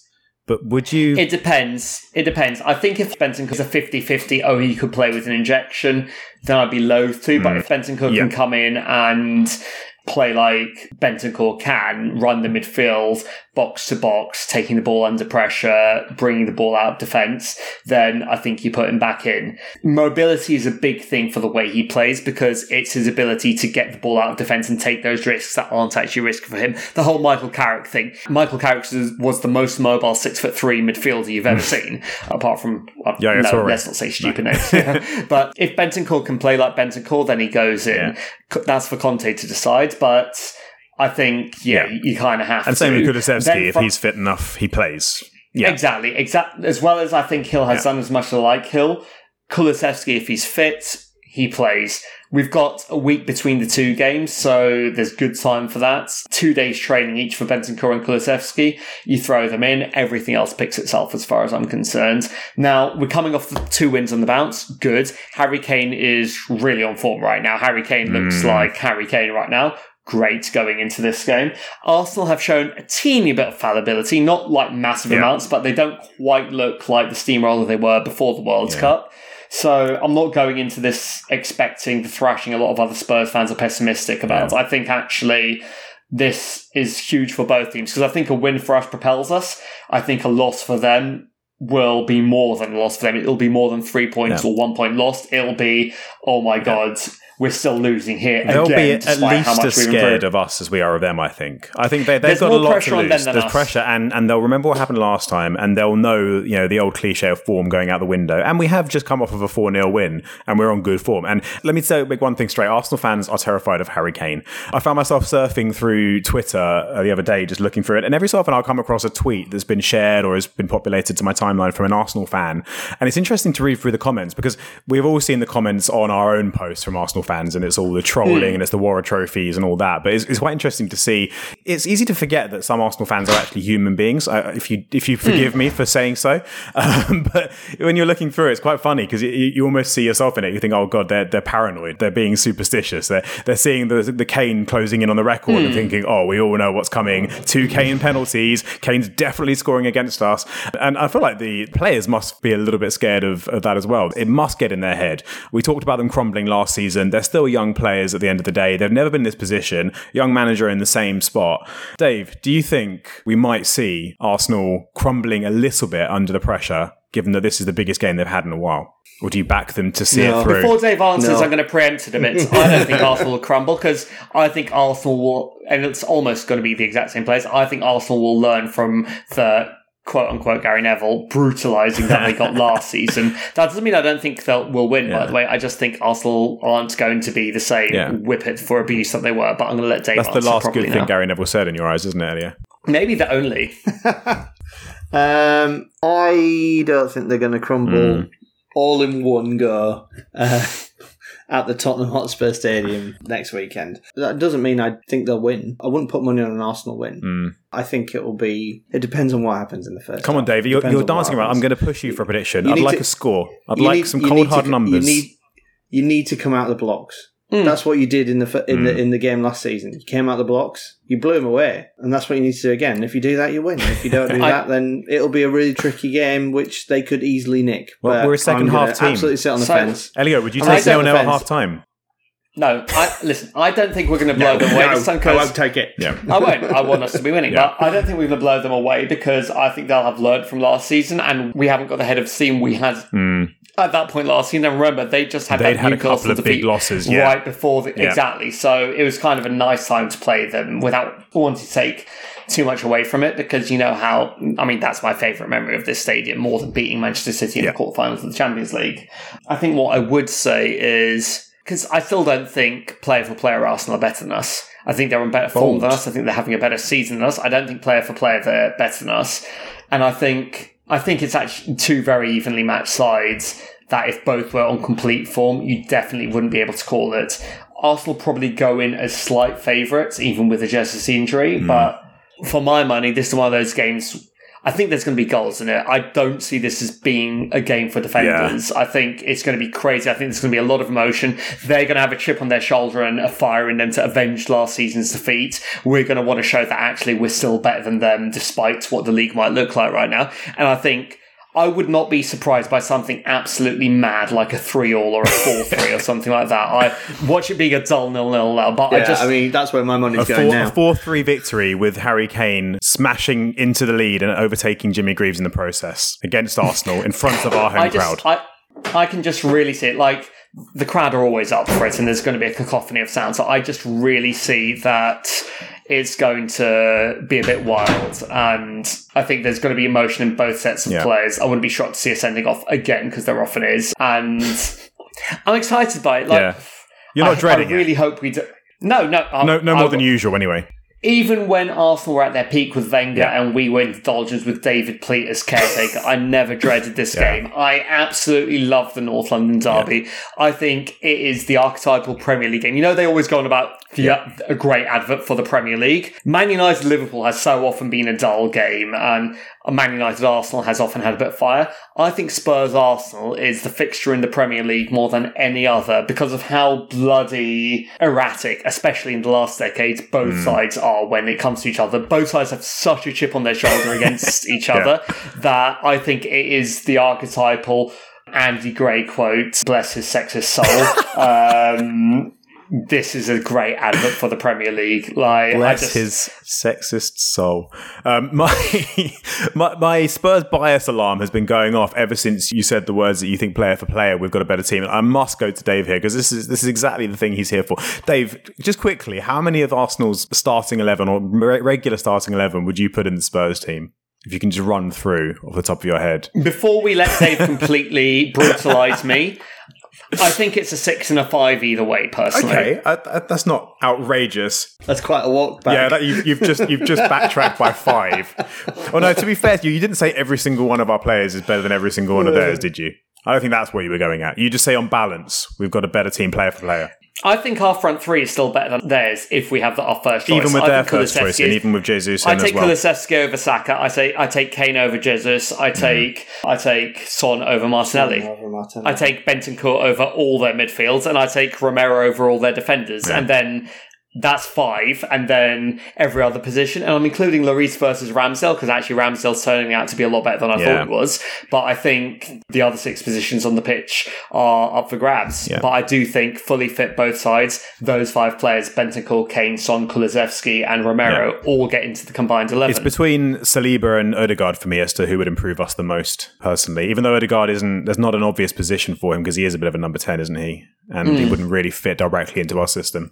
But would you? It depends. It depends. I think if Bentancur's a 50-50, oh, he could play with an injection, then I'd be loath to. But if Bentancur Hmm. Yeah. can come in and play like Bentancur can, run the midfield, box to box, taking the ball under pressure, bringing the ball out of defence, then I think you put him back in. Mobility is a big thing for the way he plays because it's his ability to get the ball out of defence and take those risks that aren't actually risk for him. The whole Michael Carrick thing. Michael Carrick was- the most mobile six foot three midfielder you've ever *laughs* seen, apart from uh, Yaya no, let's not say stupid names. *laughs* *laughs* but if Benton Bentancur can play like Benton Bentancur, then he goes in. Yeah. That's for Conte to decide. But I think yeah, Yeah. you, kind of have and to. same with Kulusevski. Then If from- he's fit enough, he plays. Yeah. Exactly, exact. As well as I think Gil has Yeah. done as much as I like Gil. Kulusevski, if he's fit, he plays. We've got a week between the two games, so there's good time for that. Two days training each for Bentancur and Kulusevski. You throw them in, everything else picks itself as far as I'm concerned. Now, we're coming off the two wins on the bounce. Good. Harry Kane is really on form right now. Harry Kane looks hmm. like Harry Kane right now great going into this game. Arsenal have shown a teeny bit of fallibility, not like massive Yeah. amounts, but they don't quite look like the steamroller they were before the World Cup. So I'm not going into this expecting the thrashing a lot of other Spurs fans are pessimistic about. I think actually this is huge for both teams because I think a win for us propels us. I think a loss for them will be more than a loss for them. It'll be more than three points Yeah. or one point lost. It'll be, oh my god, we're still losing here. They'll again, be at least as scared of us as we are of them. I think. I think they, they've There's got a lot pressure to on them lose. There's us. pressure, and and they'll remember what happened last time, and they'll know you know the old cliche of form going out the window. And we have just come off of a four 0 win, and we're on good form. And let me say make one thing straight: Arsenal fans are terrified of Harry Kane. I found myself surfing through Twitter uh, the other day, just looking through it, and every so often I'll come across a tweet that's been shared or has been populated to my timeline from an Arsenal fan, and it's interesting to read through the comments because we've all seen the comments on our own posts from Arsenal fans, and it's all the trolling and it's the war of trophies and all that. But it's, it's quite interesting to see. It's easy to forget that some Arsenal fans are actually human beings. Uh, if you if you forgive me for saying so, *laughs* um, but when you're looking through, it, it's quite funny because you, you almost see yourself in it. You think, oh god, they're they're paranoid. They're being superstitious. They're they're seeing the the Kane closing in on the record and thinking, oh, we all know what's coming. Two Kane penalties. Kane's definitely scoring against us. And I feel like the players must be a little bit scared of, of that as well. It must get in their head. We talked about them crumbling last season. They're still young players at the end of the day. They've never been in this position. Young manager in the same spot. Dave, do you think we might see Arsenal crumbling a little bit under the pressure, given that this is the biggest game they've had in a while? Or do you back them to see No. it through? Before Dave answers, No. I'm going to preempt it a bit. I don't think Arsenal will crumble because I think Arsenal will, and it's almost going to be the exact same place. I think Arsenal will learn from the quote unquote Gary Neville brutalising that they got last *laughs* season. That doesn't mean I don't think they'll will win, by the way. I just think Arsenal aren't going to be the same Yeah. whippet for abuse that they were. But I'm going to let Dave That's the last properly good thing. Gary Neville said in your eyes, isn't it, Elio? Maybe the only. *laughs* Um, I don't think they're going to crumble Mm. all in one go. Uh, at the Tottenham Hotspur Stadium next weekend. That doesn't mean I think they'll win. I wouldn't put money on an Arsenal win. Mm. I think it will be. It depends on what happens in the first. Come on. Dave. You're, you're dancing around. I'm going to push you for a prediction. You I'd like to- a score. I'd like need- some cold need to- hard numbers. You need, you need to come out of the blocks. Mm. That's what you did in the in Mm. the in the game last season. You came out the blocks, you blew them away, and that's what you need to do again. If you do that, you win. If you don't do *laughs* I- that, then it'll be a really tricky game, which they could easily nick. Well, But we're a second I'm half team. Absolutely sit on the So- fence. Elio, would you take right down 0 the 0 at fence. half time? No, I listen. I don't think we're going to blow them away this time I 'cause- won't take it. Yeah. I won't. I want us to be winning, Yeah. but I don't think we're going to blow them away because I think they'll have learned from last season, and we haven't got the head of steam we had Mm. At that point last season. And remember, they just had They'd had a couple of big losses, yeah. right before the, Yeah. exactly. So it was kind of a nice time to play them without wanting to take too much away from it because you know how. I mean, that's my favourite memory of this stadium more than beating Manchester City in Yeah. the quarterfinals of the Champions League. I think what I would say is because I still don't think player for player Arsenal are better than us. I think they're in better form than us. I think they're having a better season than us. I don't think player for player they're better than us. And I think I think it's actually two very evenly matched sides that if both were on complete form, you definitely wouldn't be able to call it. Arsenal probably go in as slight favourites, even with the Jesus injury, hmm. but for my money, this is one of those games. I think there's going to be goals in it. I don't see this as being a game for defenders. I think it's going to be crazy. I think there's going to be a lot of emotion. They're going to have a chip on their shoulder and a fire in them to avenge last season's defeat. We're going to want to show that actually we're still better than them, despite what the league might look like right now. And I think I would not be surprised by something absolutely mad like a three all or a four three or something like that. I watch it being a dull nil nil now, but I just I mean that's where my money's A going four, now. a 4 3 victory with Harry Kane smashing into the lead and overtaking Jimmy Greaves in the process against Arsenal in front of our *laughs* home I crowd. just, I, I can just really see it. Like the crowd are always up for it, and there's going to be a cacophony of sound. So I just really see that it's going to be a bit wild, and I think there's going to be emotion in both sets of Yeah. players. I wouldn't be shocked to see a sending off again because there often is, and I'm excited by it. Like, yeah. You're not I, dreading I really hope we do. No, no, it. No, no more than usual, anyway. Even when Arsenal were at their peak with Wenger Yeah. and we were indulgent with David Pleat as caretaker, I never dreaded this Yeah. game. I absolutely love the North London derby. I think it is the archetypal Premier League game. You know, they always go on about the, a great advert for the Premier League. Man United Liverpool has so often been a dull game, and Man United Arsenal has often had a bit of fire. I think Spurs Arsenal is the fixture in the Premier League more than any other because of how bloody erratic, especially in the last decades, both sides are when it comes to each other. Both sides have such a chip on their shoulder against *laughs* each other that I think it is the archetypal Andy Gray quote, bless his sexist soul. *laughs* um, this is a great advert for the Premier League. Like, Bless just, his sexist soul. Um, *laughs* my, my my Spurs bias alarm has been going off ever since you said the words that you think player for player we've got a better team. And I must go to Dave here because this is this is exactly the thing he's here for. Dave, just quickly, how many of Arsenal's starting eleven or re- regular starting eleven would you put in the Spurs team? If you can just run through off the top of your head. before we let Dave completely *laughs* brutalise me, I think it's a six and a five either way, personally. Okay, that's not outrageous. That's quite a walk back. Yeah, that, you've, you've just you've just backtracked by five. Oh no, to be fair to you, you didn't say every single one of our players is better than every single one of theirs, did you? I don't think that's where you were going at. You just say on balance, we've got a better team player for player, I think our front three is still better than theirs if we have the, our first choice. even with I their think first Kulusevski choice, and is- even with Jesus I in as take well. Kulusevski over Saka. I say I take Kane over Jesus. I Mm-hmm. take I take Son over Martinelli. I take Bentancur over all their midfields, and I take Romero over all their defenders, and then that's five, and then every other position, and I'm including Lloris versus Ramsdale because actually Ramsdale's turning out to be a lot better than I Yeah. thought it was. But I think the other six positions on the pitch are up for grabs. Yeah. But I do think fully fit both sides. Those five players: Bentancur, Kane, Son, Kulusevski, and Romero all get into the combined eleven. It's between Saliba and Odegaard for me as to who would improve us the most personally. Even though Odegaard isn't, there's not an obvious position for him because he is a bit of a number ten, isn't he? And Hmm. he wouldn't really fit directly into our system.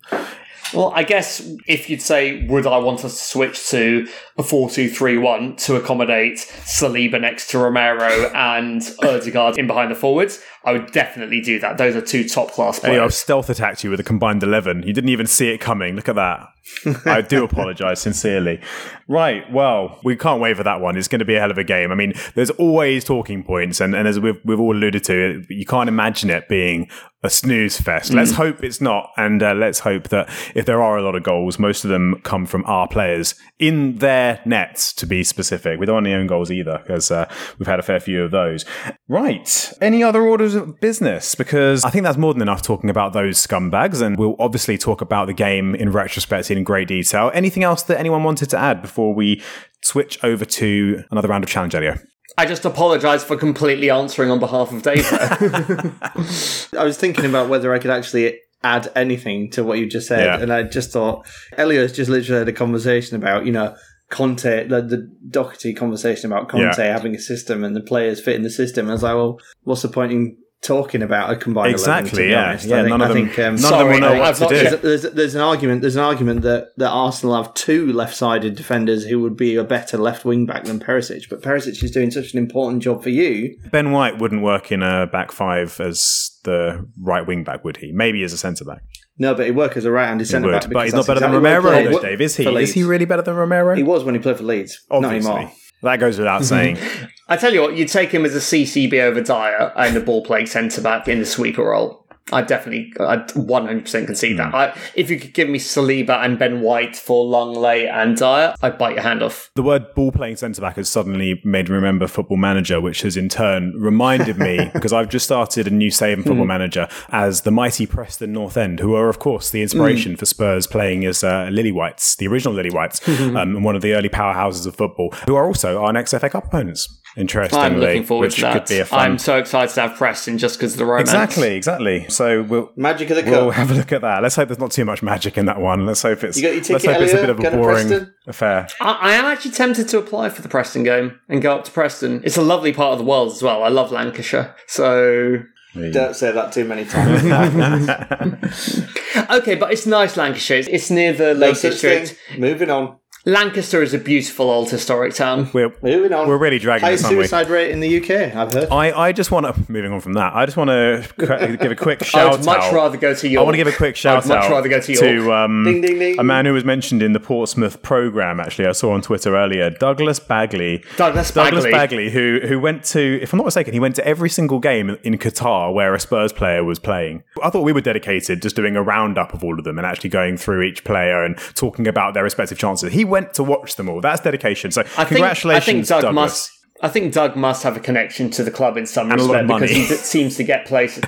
Well, I guess if you'd say, would I want us to switch to a 4 2 3 1 to accommodate Saliba next to Romero and Odegaard in behind the forwards? I would definitely do that. Those are two top class Elio, I've stealth attacked you with a combined 11. You didn't even see it coming. Look at that. *laughs* I do apologize sincerely. Right. Well, we can't wait for that one. It's going to be a hell of a game. I mean, there's always talking points, and, and as we've, we've all alluded to, you can't imagine it being a snooze fest. Let's hope it's not, and uh, let's hope that if there are a lot of goals, most of them come from our players in their nets, to be specific. We don't want any own goals either, because uh, we've had a fair few of those. Right. Any other orders of business? Because I think that's more than enough talking about those scumbags, and we'll obviously talk about the game in retrospect in great detail. Anything else that anyone wanted to add before we switch over to another round of challenge, Elio? I just apologise for completely answering on behalf of Dave. there. *laughs* *laughs* I was thinking about whether I could actually add anything to what you just said, Yeah. and I just thought Elio's just literally had a conversation about you know Conte, the, the Doherty conversation about Conte Yeah. having a system and the players fit in the system. And I was like, well, what's the point in talking about a combined 11, Exactly, be yeah. honest? Yeah, I think, none of I them- think, um, none of them will know what to do. there's, there's, there's an argument. There's an argument that, that Arsenal have two left-sided defenders who would be a better left wing back than Perisic, but Perisic is doing such an important job for you. Ben White wouldn't work in a back five as the right wing back, would he? Maybe as a centre back. No, but he work as a right-handed centre back. but he's not better that's than Romero, he though, Dave. Is he? Is he really better than Romero? He was when he played for Leeds. Not Obviously. anymore. That goes without saying. *laughs* I tell you what, you'd take him as a CCB over Dier and the ball playing centre back in the sweeper role. I definitely, I'd 100% concede Hmm. that. I, if you could give me Saliba and Ben White for Lenglet and Dier, I'd bite your hand off. the word ball playing centre back has suddenly made me remember Football Manager, which has in turn reminded me, *laughs* because I've just started a new save in Football Manager, as the mighty Preston North End, who are, of course, the inspiration for Spurs playing as uh, Lily Whites, the original Lily Whites, *laughs* um, and one of the early powerhouses of football, who are also our next FA Cup opponents. Interestingly, I'm looking forward which to that. could be a fun. I'm so excited to have Preston just because of the romance. Exactly, exactly. So we'll Magic of the we'll have a look at that. Let's hope there's not too much magic in that one. Let's hope it's You got your ticket, let's ticket, hope it's a bit of a boring affair. I, I am actually tempted to apply for the Preston game and go up to Preston. It's a lovely part of the world as well. I love Lancashire. So, Don't say that too many times. *laughs* *laughs* okay, but it's nice Lancashire. It's, it's near the Lake such District. Moving on. Lancaster is a beautiful old historic town. We're Moving on. We're really dragging Highest this, aren't we? suicide rate in the UK, I've heard. I, I just want to moving on from that. I just want to *laughs* give a quick shout out. I would much out. rather go to York. I want to give a quick shout I'd much out rather go to York. um, Ding, ding, ding. a man who was mentioned in the Portsmouth program. Actually, I saw on Twitter earlier, Douglas Bagley. Douglas Bagley. Douglas Bagley. Bagley, who who went to, if I'm not mistaken, he went to every single game in Qatar where a Spurs player was playing. I thought we were dedicated just doing a roundup of all of them and actually going through each player and talking about their respective chances. He went to watch them all. That's dedication. So I think, I congratulations, think Doug Douglas. must. I think Doug must have a connection to the club in some a lot of respect because he d- seems to get places.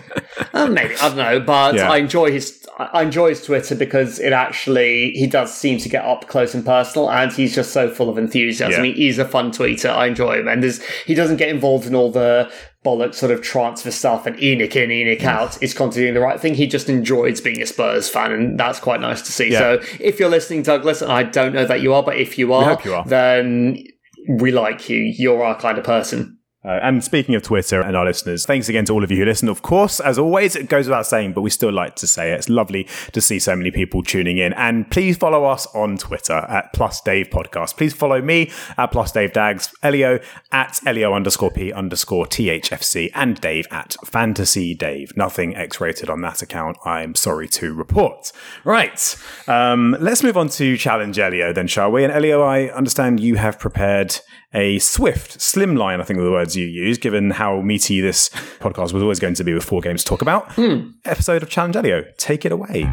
uh, maybe I don't know, but Yeah. I enjoy his. I enjoy his Twitter because it actually he does seem to get up close and personal, and he's just so full of enthusiasm. Yeah. He- He's a fun tweeter. I enjoy him, and there's, he doesn't get involved in all the bollocks sort of transfer stuff and ENIC in, ENIC out. Is constantly doing the right thing. He just enjoys being a Spurs fan, and that's quite nice to see. Yeah. So if you're listening, Douglas, and I don't know that you are, but if you are, you are. then we like you. You're our kind of person. Uh, and speaking of Twitter and our listeners, thanks again to all of you who listen. Of course, as always, it goes without saying, but we still like to say it. It's lovely to see so many people tuning in. And please follow us on Twitter at Plus Dave Podcast. Please follow me at Plus Dave Dags, Elio at Elio underscore P underscore THFC, and Dave at Fantasy Dave. Nothing X rated on that account, I'm sorry to report. Right. Um, let's move on to Challenge Elio then, shall we? And Elio, I understand you have prepared a swift, slimline, I think the words you use, given how meaty this podcast was always going to be with four games to talk about. Hmm. Episode of Challenge Elio. Take it away.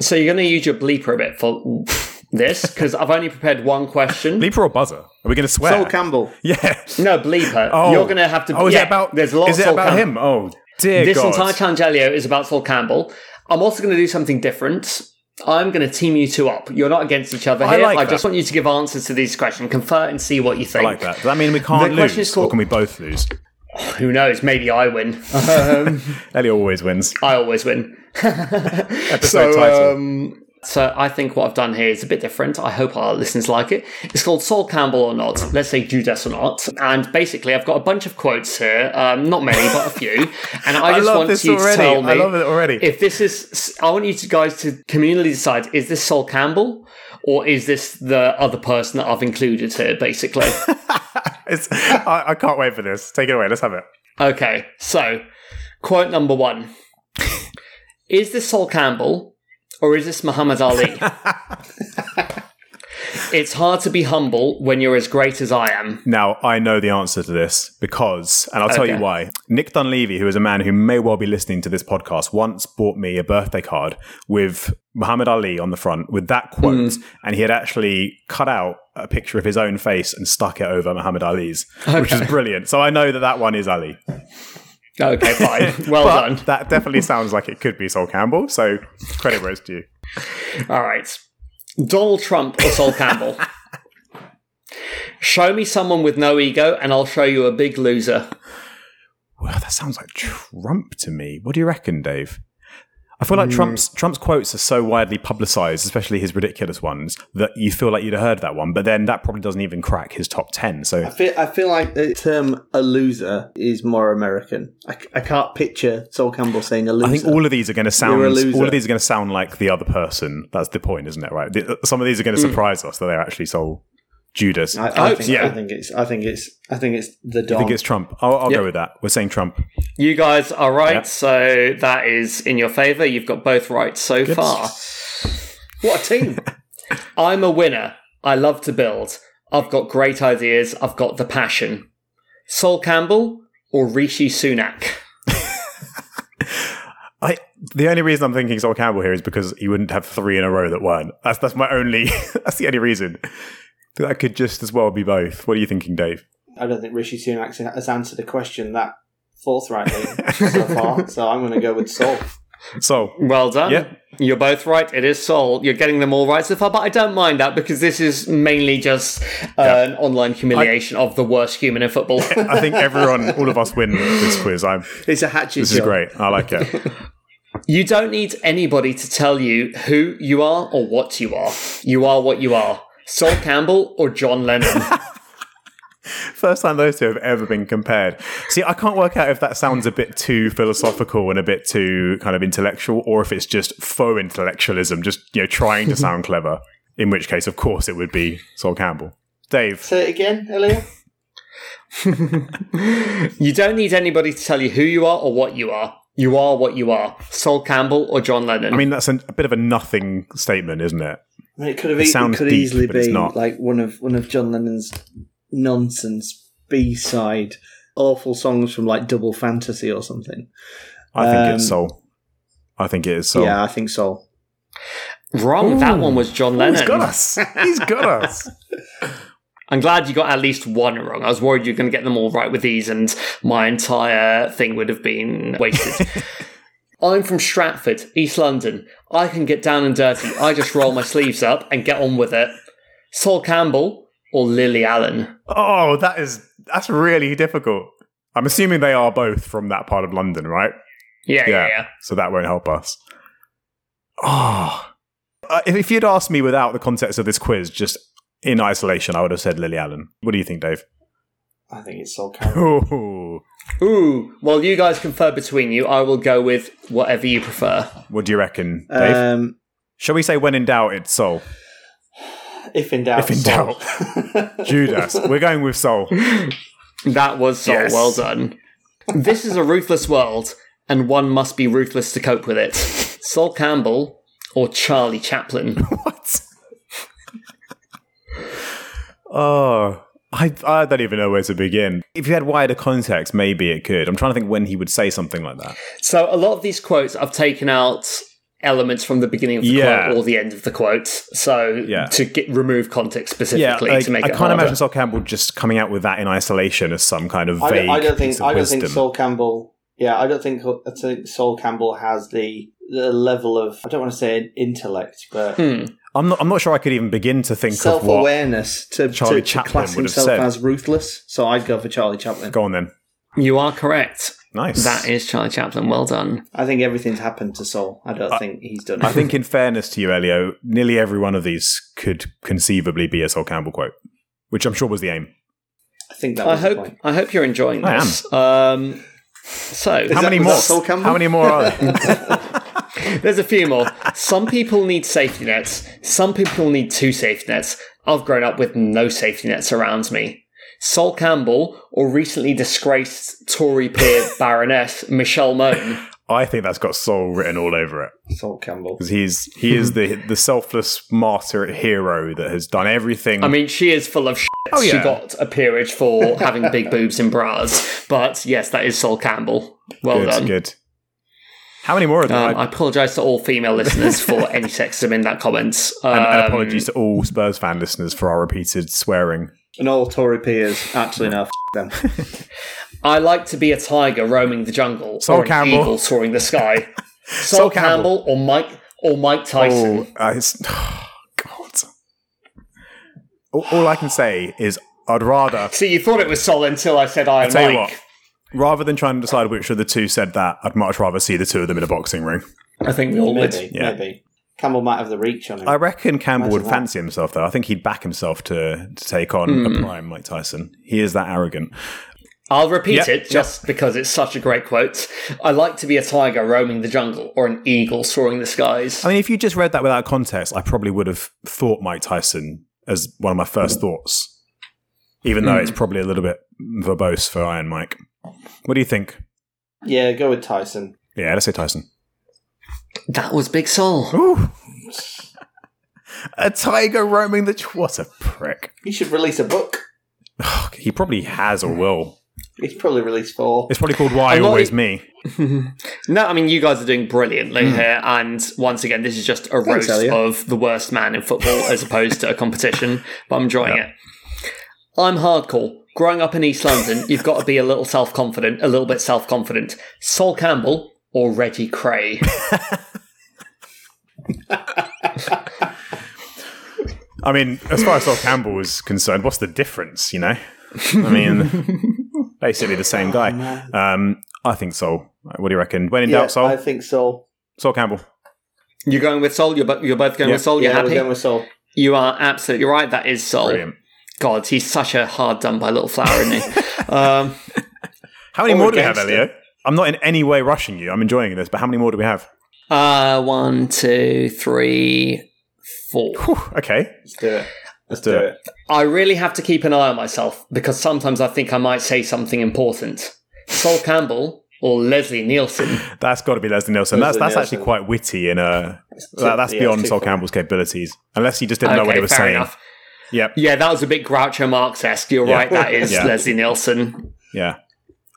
So you're going to use your bleeper a bit for this because I've only prepared one question. Bleeper or buzzer? Are we going to swear? Sol Campbell. yeah. No bleeper. Oh. You're going to have to. Oh, is yeah, it about? There's a lot. Is of it Sol about Campbell. him? Oh, dear This God. entire challenge, Elio, is about Sol Campbell. I'm also going to do something different. I'm going to team you two up. You're not against each other I here. like I that. just want you to give answers to these questions, confer and see what you I think. like that. Does that mean we can't The lose, called- or can we both lose? *sighs* Who knows? Maybe I win. *laughs* Um, Elio always wins. I always win. *laughs* Episode so, title. um, So I think what I've done here is a bit different. I hope our listeners like it. It's called Sol Campbell or not. Let's say Judas or not. And basically, I've got a bunch of quotes here. Um, not many, but a few. And I *laughs* just love want you already. to tell me I love it already. if this is. I want you to guys to communally decide: is this Sol Campbell? Or is this the other person that I've included here, basically? *laughs* It's, I, I can't wait for this. Take it away. Let's have it. Okay, so quote number one Is this Sol Campbell or is this Muhammad Ali? *laughs* *laughs* it's hard to be humble when you're as great as I am. Now, I know the answer to this because, and I'll tell you why. Nick Dunleavy, who is a man who may well be listening to this podcast, once bought me a birthday card with Muhammad Ali on the front with that hmm. quote, and he had actually cut out a picture of his own face and stuck it over Muhammad Ali's, which is brilliant. So I know that that one is Ali. Okay, fine. *laughs* Well done. that definitely sounds like it could be Sol Campbell. So credit where it's due. All right. Donald Trump or Sol Campbell? Show me someone with no ego and I'll show you a big loser. Well, that sounds like Trump to me. What do you reckon, Dave? I feel like hmm. Trump's Trump's quotes are so widely publicized, especially his ridiculous ones, that you feel like you'd have heard that one. But then that probably doesn't even crack his top ten. So I feel, I feel like the term a loser is more American. I can't picture Sol Campbell saying a loser. I think all of these are going to sound You're a loser. all of these are going to sound like the other person. That's the point, isn't it? Right? The- Some of these are going to hmm. surprise us that they're actually Sol Judas. I, I, I, think, so. I think it's. I think it's. I think it's the Don. think it's Trump. I'll, I'll Yep. go with that. We're saying Trump. You guys are right, Yeah. so that is in your favour. You've got both right so far. What a team! *laughs* I'm a winner. I love to build. I've got great ideas. I've got the passion. Sol Campbell or Rishi Sunak? *laughs* I the only reason I'm thinking Sol Campbell here is because he wouldn't have three in a row that weren't. That's that's my only. *laughs* that's the only reason. That could just as well be both. What are you thinking, Dave? I don't think Rishi Sunak has answered a question that forthrightly *laughs* so far. So I'm going to go with Sol. So Well done. Yeah. You're both right. It is Sol. You're getting them all right so far, but I don't mind that because this is mainly just uh, an online humiliation of the worst human in football. *laughs* I think everyone, all of us, win this quiz. I'm. It's a hatchet This is great. I like it. *laughs* You don't need anybody to tell you who you are or what you are. You are what you are. Sol Campbell or John Lennon. *laughs* First time those two have ever been compared. See, I can't work out if that sounds a bit too philosophical and a bit too kind of intellectual, or if it's just faux intellectualism, just you know, trying to sound clever. In which case, of course, it would be Sol Campbell. Dave, Say it again, Elio. *laughs* you don't need anybody to tell you who you are or what you are. You are what you are. Sol Campbell or John Lennon. I mean, that's an, a bit of a nothing statement, isn't it? I mean, it could have It e- it could deep, easily but it's been not. like one of one of John Lennon's nonsense B side awful songs from like Double Fantasy or something. I think it's um, Sol. I think it is Sol. Yeah, I think so. Wrong. That one was John He's Lennon. got us. He's got *laughs* us. I'm glad you got at least one wrong. I was worried you're going to get them all right with these, and my entire thing would have been wasted. *laughs* I'm from Stratford, East London. I can get down and dirty. I just roll my sleeves up and get on with it. Sol Campbell or Lily Allen? Oh, that is that's really difficult. I'm assuming they are both from that part of London, right? Yeah, yeah, Yeah. yeah. So that won't help us. Oh, uh, if, if you'd asked me without the context of this quiz, just in isolation, I would have said Lily Allen. What do you think, Dave? I think it's Sol Campbell. *laughs* Ooh, Ooh, well, you guys confer between you. I will go with whatever you prefer. what do you reckon, Dave? um, Shall we say when in doubt, it's Sol? if in doubt, If in doubt, *laughs* Judas. We're going with Sol. That was so Yes. well done. This is a ruthless world, and one must be ruthless to cope with it. Sol Campbell or Charlie Chaplin? *laughs* What? oh, I, I don't even know where to begin. If you had wider context, maybe it could. I'm trying to think when he would say something like that. So a lot of these quotes, I've taken out elements from the beginning of the Yeah. quote or the end of the quote, so Yeah. to get remove context Yeah, specifically like, to make I it can't harder. imagine Sol Campbell just coming out with that in isolation as some kind of I vague don't, I don't think. piece of I don't wisdom. think Sol Campbell. Yeah, I don't think. I think Sol Campbell has the the level of. I don't want to say intellect, but Hmm. I'm not. I'm not sure I could even begin to think self of what. awareness to, Charlie to, to Chaplin class would have himself said. as ruthless. So I'd go for Charlie Chaplin. Go on then. You are correct. Nice. That is Charlie Chaplin. Well done. I think everything's happened to Sol. I don't think he's done. Anything. I think, in fairness to you, Elio, nearly every one of these could conceivably be a Sol Campbell quote, which I'm sure was the aim. I think that I the hope point. I hope you're enjoying I am. this. Um, so How that- many more? that Campbell? How many more are there? *laughs* There's a few more. Some people need safety nets. Some people need two safety nets. I've grown up with no safety nets around me. Sol Campbell or recently disgraced Tory peer *laughs* Baroness Michelle Mone. I think that's got Sol written all over it Sol Campbell. because he's he is the the selfless martyr hero that has done everything. I mean, she is full of shit. Oh, yeah. She got a peerage for *laughs* having big boobs in bras. But yes, that is Sol Campbell. Well good, done. good. How many more are there? Um, I- I apologise to all female listeners for *laughs* any sexism in that comment. Um, and, and apologies to all Spurs fan listeners for our repeated swearing. And all Tory peers. Actually, no, f- them. I like to be a tiger roaming the jungle, Sol or an Campbell. eagle soaring the sky. *laughs* Sol, Sol Campbell. Campbell. or Mike or Mike Tyson. Oh, uh, it's, *sighs* God. All, all I can say is I'd rather, See, you thought it was Sol until I said Iron tell Mike. you what, rather than trying to decide which of the two said that, I'd much rather see the two of them in a boxing ring. I think we all would. Maybe, Yeah. maybe. Campbell might have the reach on him. I reckon Campbell would that. fancy himself, though. I think he'd back himself to, to take on Hmm. a prime Mike Tyson. He is that arrogant. I'll repeat Yep, it just because it's such a great quote. I like to be a tiger roaming the jungle or an eagle soaring the skies. I mean, if you just read that without context, I probably would have thought Mike Tyson as one of my first thoughts, even though it's probably a little bit verbose for Iron Mike. What do you think? yeah, go with Tyson. Yeah, let's say Tyson. That was Big Sol. Ooh. A tiger roaming the. What a prick. He should release a book. *sighs* He probably has or will. He's probably released four. It's probably called Why I'm Always Me. *laughs* No, I mean you guys are doing brilliantly hmm. here, and once again, this is just a. Thanks, roast Elio. of the worst man in football as opposed to a competition. But I'm enjoying it. I'm hardcore. Growing up in East London, you've got to be a little self confident, a little bit self confident. Sol Campbell or Reggie Kray. *laughs* I mean, as far as Sol Campbell is concerned, what's the difference, you know? I mean, *laughs* basically the same guy. Um, I think Sol. What do you reckon? When in yeah, doubt, Sol? I think so. Sol Campbell. You're going with Sol. You're, bo- you're both going Yeah. with Sol. You're yeah, we're happy. going with Sol. You are absolutely right. That is Sol. Brilliant. God, he's such a hard done by little flower, isn't he? *laughs* um, How many more do we have, against Elio? I'm not in any way rushing you. I'm enjoying this, but how many more do we have? uh, one, two, three, four. Whew, okay. Let's do it. Let's do it. I really have to keep an eye on myself because sometimes I think I might say something important. Sol Campbell or Leslie Nielsen. *laughs* That's got to be Leslie Nielsen. That's Leslie that's actually Nielsen. quite witty in uh, that, that's yeah, beyond too Sol. Campbell's capabilities. Unless he just didn't know what he was fair saying. enough. Yep. Yeah, that was a bit Groucho Marx esque. You're Yeah. right. That is Yeah. Leslie Nielsen. Yeah.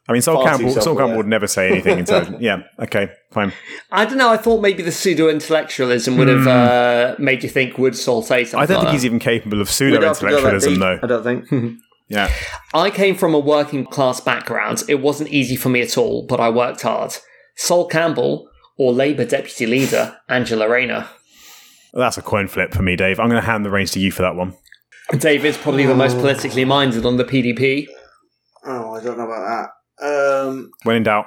I mean, Sol Campbell. Sol. Campbell would never say anything intelligent. *laughs* yeah. Okay. Fine. I don't know. I thought maybe the pseudo intellectualism would have uh, made you think would Sol say something. Hmm. I don't like think that? he's even capable of pseudo don't have to go that intellectualism, though. I don't think. *laughs* Yeah. I came from a working class background. It wasn't easy for me at all, but I worked hard. Sol Campbell or Labour Deputy Leader Angela Rayner. That's a coin flip for me, Dave. I'm going to hand the reins to you for that one. Dave is probably the most politically minded on the PDP. Oh, I don't know about that. Um, When in doubt,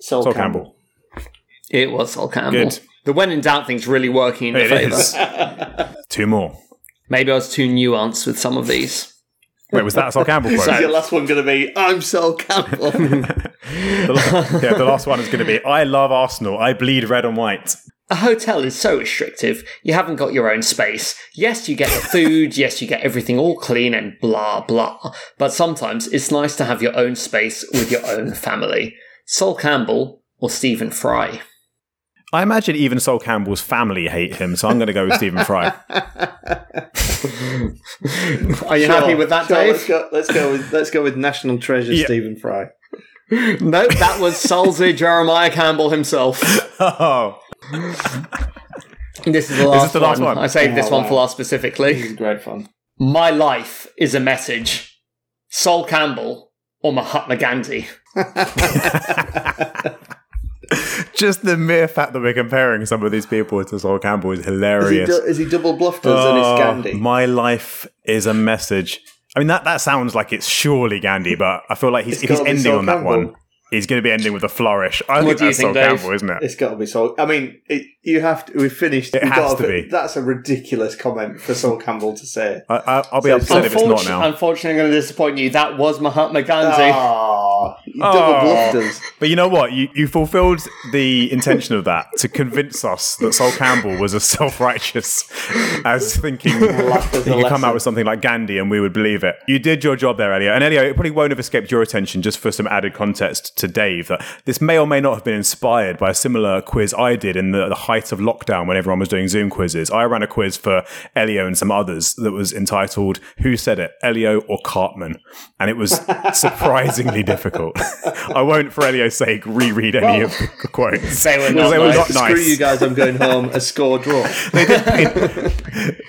Sol, Sol Campbell. It was Sol Campbell. Good. The when in doubt thing's really working in your it favour. is. *laughs* Two more. Maybe I was too nuanced with some of these. Wait, was that a Sol Campbell *laughs* quote? Is your last one going to be, I'm Sol Campbell? *laughs* The la- yeah, the last one is going to be I love Arsenal. I bleed red and white. A hotel is so restrictive. You haven't got your own space. Yes, you get the food. *laughs* yes, you get everything all clean and blah blah. But sometimes it's nice to have your own space with your own family. Sol Campbell or Stephen Fry. I imagine even Sol Campbell's family hate him, so I'm going to go with Stephen Fry. *laughs* *laughs* Are you happy with that, Sure, Dave? Let's go, let's go with let's go with national treasure Yeah. Stephen Fry. No, that was Sulzeer Jeremiah Campbell himself. Oh, This is the last, this the last one? I saved this Oh, one for last specifically. This is great fun. My life is a message. Sol Campbell or Mahatma Gandhi. *laughs* *laughs* just the mere fact that we're comparing some of these people to Sol Campbell is Is he, hilarious. du- is he double bluffed us and it's Oh, Gandhi? My life is a message. I mean, that, that sounds like it's surely Gandhi, but I feel like he's, It's if he's gotta be ending Sol on that one. Is going to be ending with a flourish. I What think do you that's Sol think, Dave? Isn't it? It's got to be Sol. I mean, it, you have to. We've finished. It you've has got to be. That's a ridiculous comment for Sol Campbell to say. I, I, I'll be So- upset if it's not Unfortunately, now. unfortunately, I'm going to disappoint you. That was Mahatma Gandhi. Ah, you Oh. double bluffed us. But you know what? You, you fulfilled the intention of that to convince us that Sol Campbell was as *laughs* self righteous as thinking Laugh he could come out with something like Gandhi and we would believe it. You did your job there, Elio. And Elio, it probably won't have escaped your attention just for some added context to Dave that this may or may not have been inspired by a similar quiz I did in the, the height of lockdown when everyone was doing Zoom quizzes. I ran a quiz for Elio and some others that was entitled Who Said It, Elio or Cartman? And it was *laughs* surprisingly difficult. I won't, for Elio's sake, reread any of the quotes. They were not they were nice. not Screw you guys! I'm going home. A score draw. they did paint,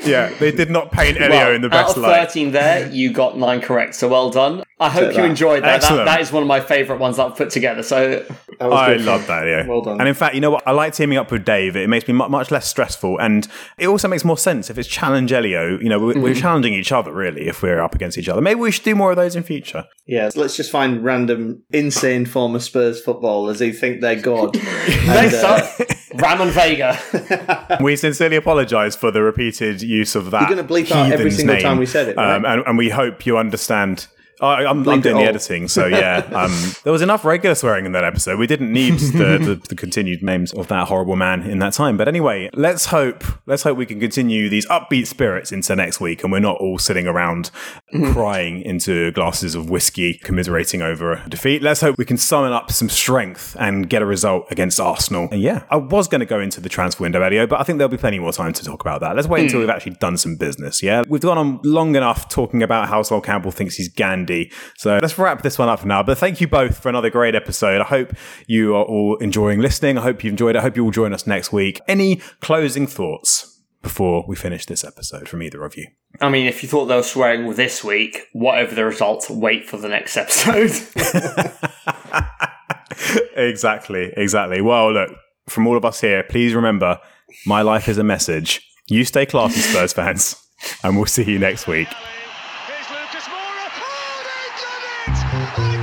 Yeah, they did not paint Elio Well, in the out best of light. 13 there, you got nine correct, so well done. I hope you enjoyed that. that. That is one of my favourite ones that I've put together. So I good. love that, yeah. Well done. And in fact, you know what? I like teaming up with Dave. It makes me much less stressful, and it also makes more sense if it's challenge Elio. You know, we're, Mm-hmm. we're challenging each other really if we're up against each other. Maybe we should do more of those in future. Yeah, so let's just find random insane former Spurs footballers who think they're God. next *laughs* And, uh, Ramon Vega. *laughs* we sincerely apologise for the repeated use of that. You're gonna bleep out every single name. time we said it, right? um, and, and we hope you understand. I, I'm, I'm doing the editing, so yeah. *laughs* Um, there was enough regular swearing in that episode. We didn't need the, the, *laughs* the continued names of that horrible man in that time. But anyway, let's hope let's hope we can continue these upbeat spirits into next week, and we're not all sitting around crying into glasses of whiskey, commiserating over a defeat. Let's hope we can summon up some strength and get a result against Arsenal. And yeah, I was going to go into the transfer window, Elio, but I think there'll be plenty more time to talk about that. Let's wait until we've actually done some business. Yeah, we've gone on long enough talking about how Sol Campbell thinks he's Gandhi. So let's wrap this one up for now. But thank you both for another great episode. I hope you are all enjoying listening. I hope you enjoyed it. I hope you will join us next week. Any closing thoughts before we finish this episode from either of you? I mean, if you thought they were swearing this week, whatever the results, wait for the next episode. *laughs* exactly, exactly. Well, look, from all of us here, please remember my life is a message. You stay classy, Spurs fans, and we'll see you next week. Here's Lucas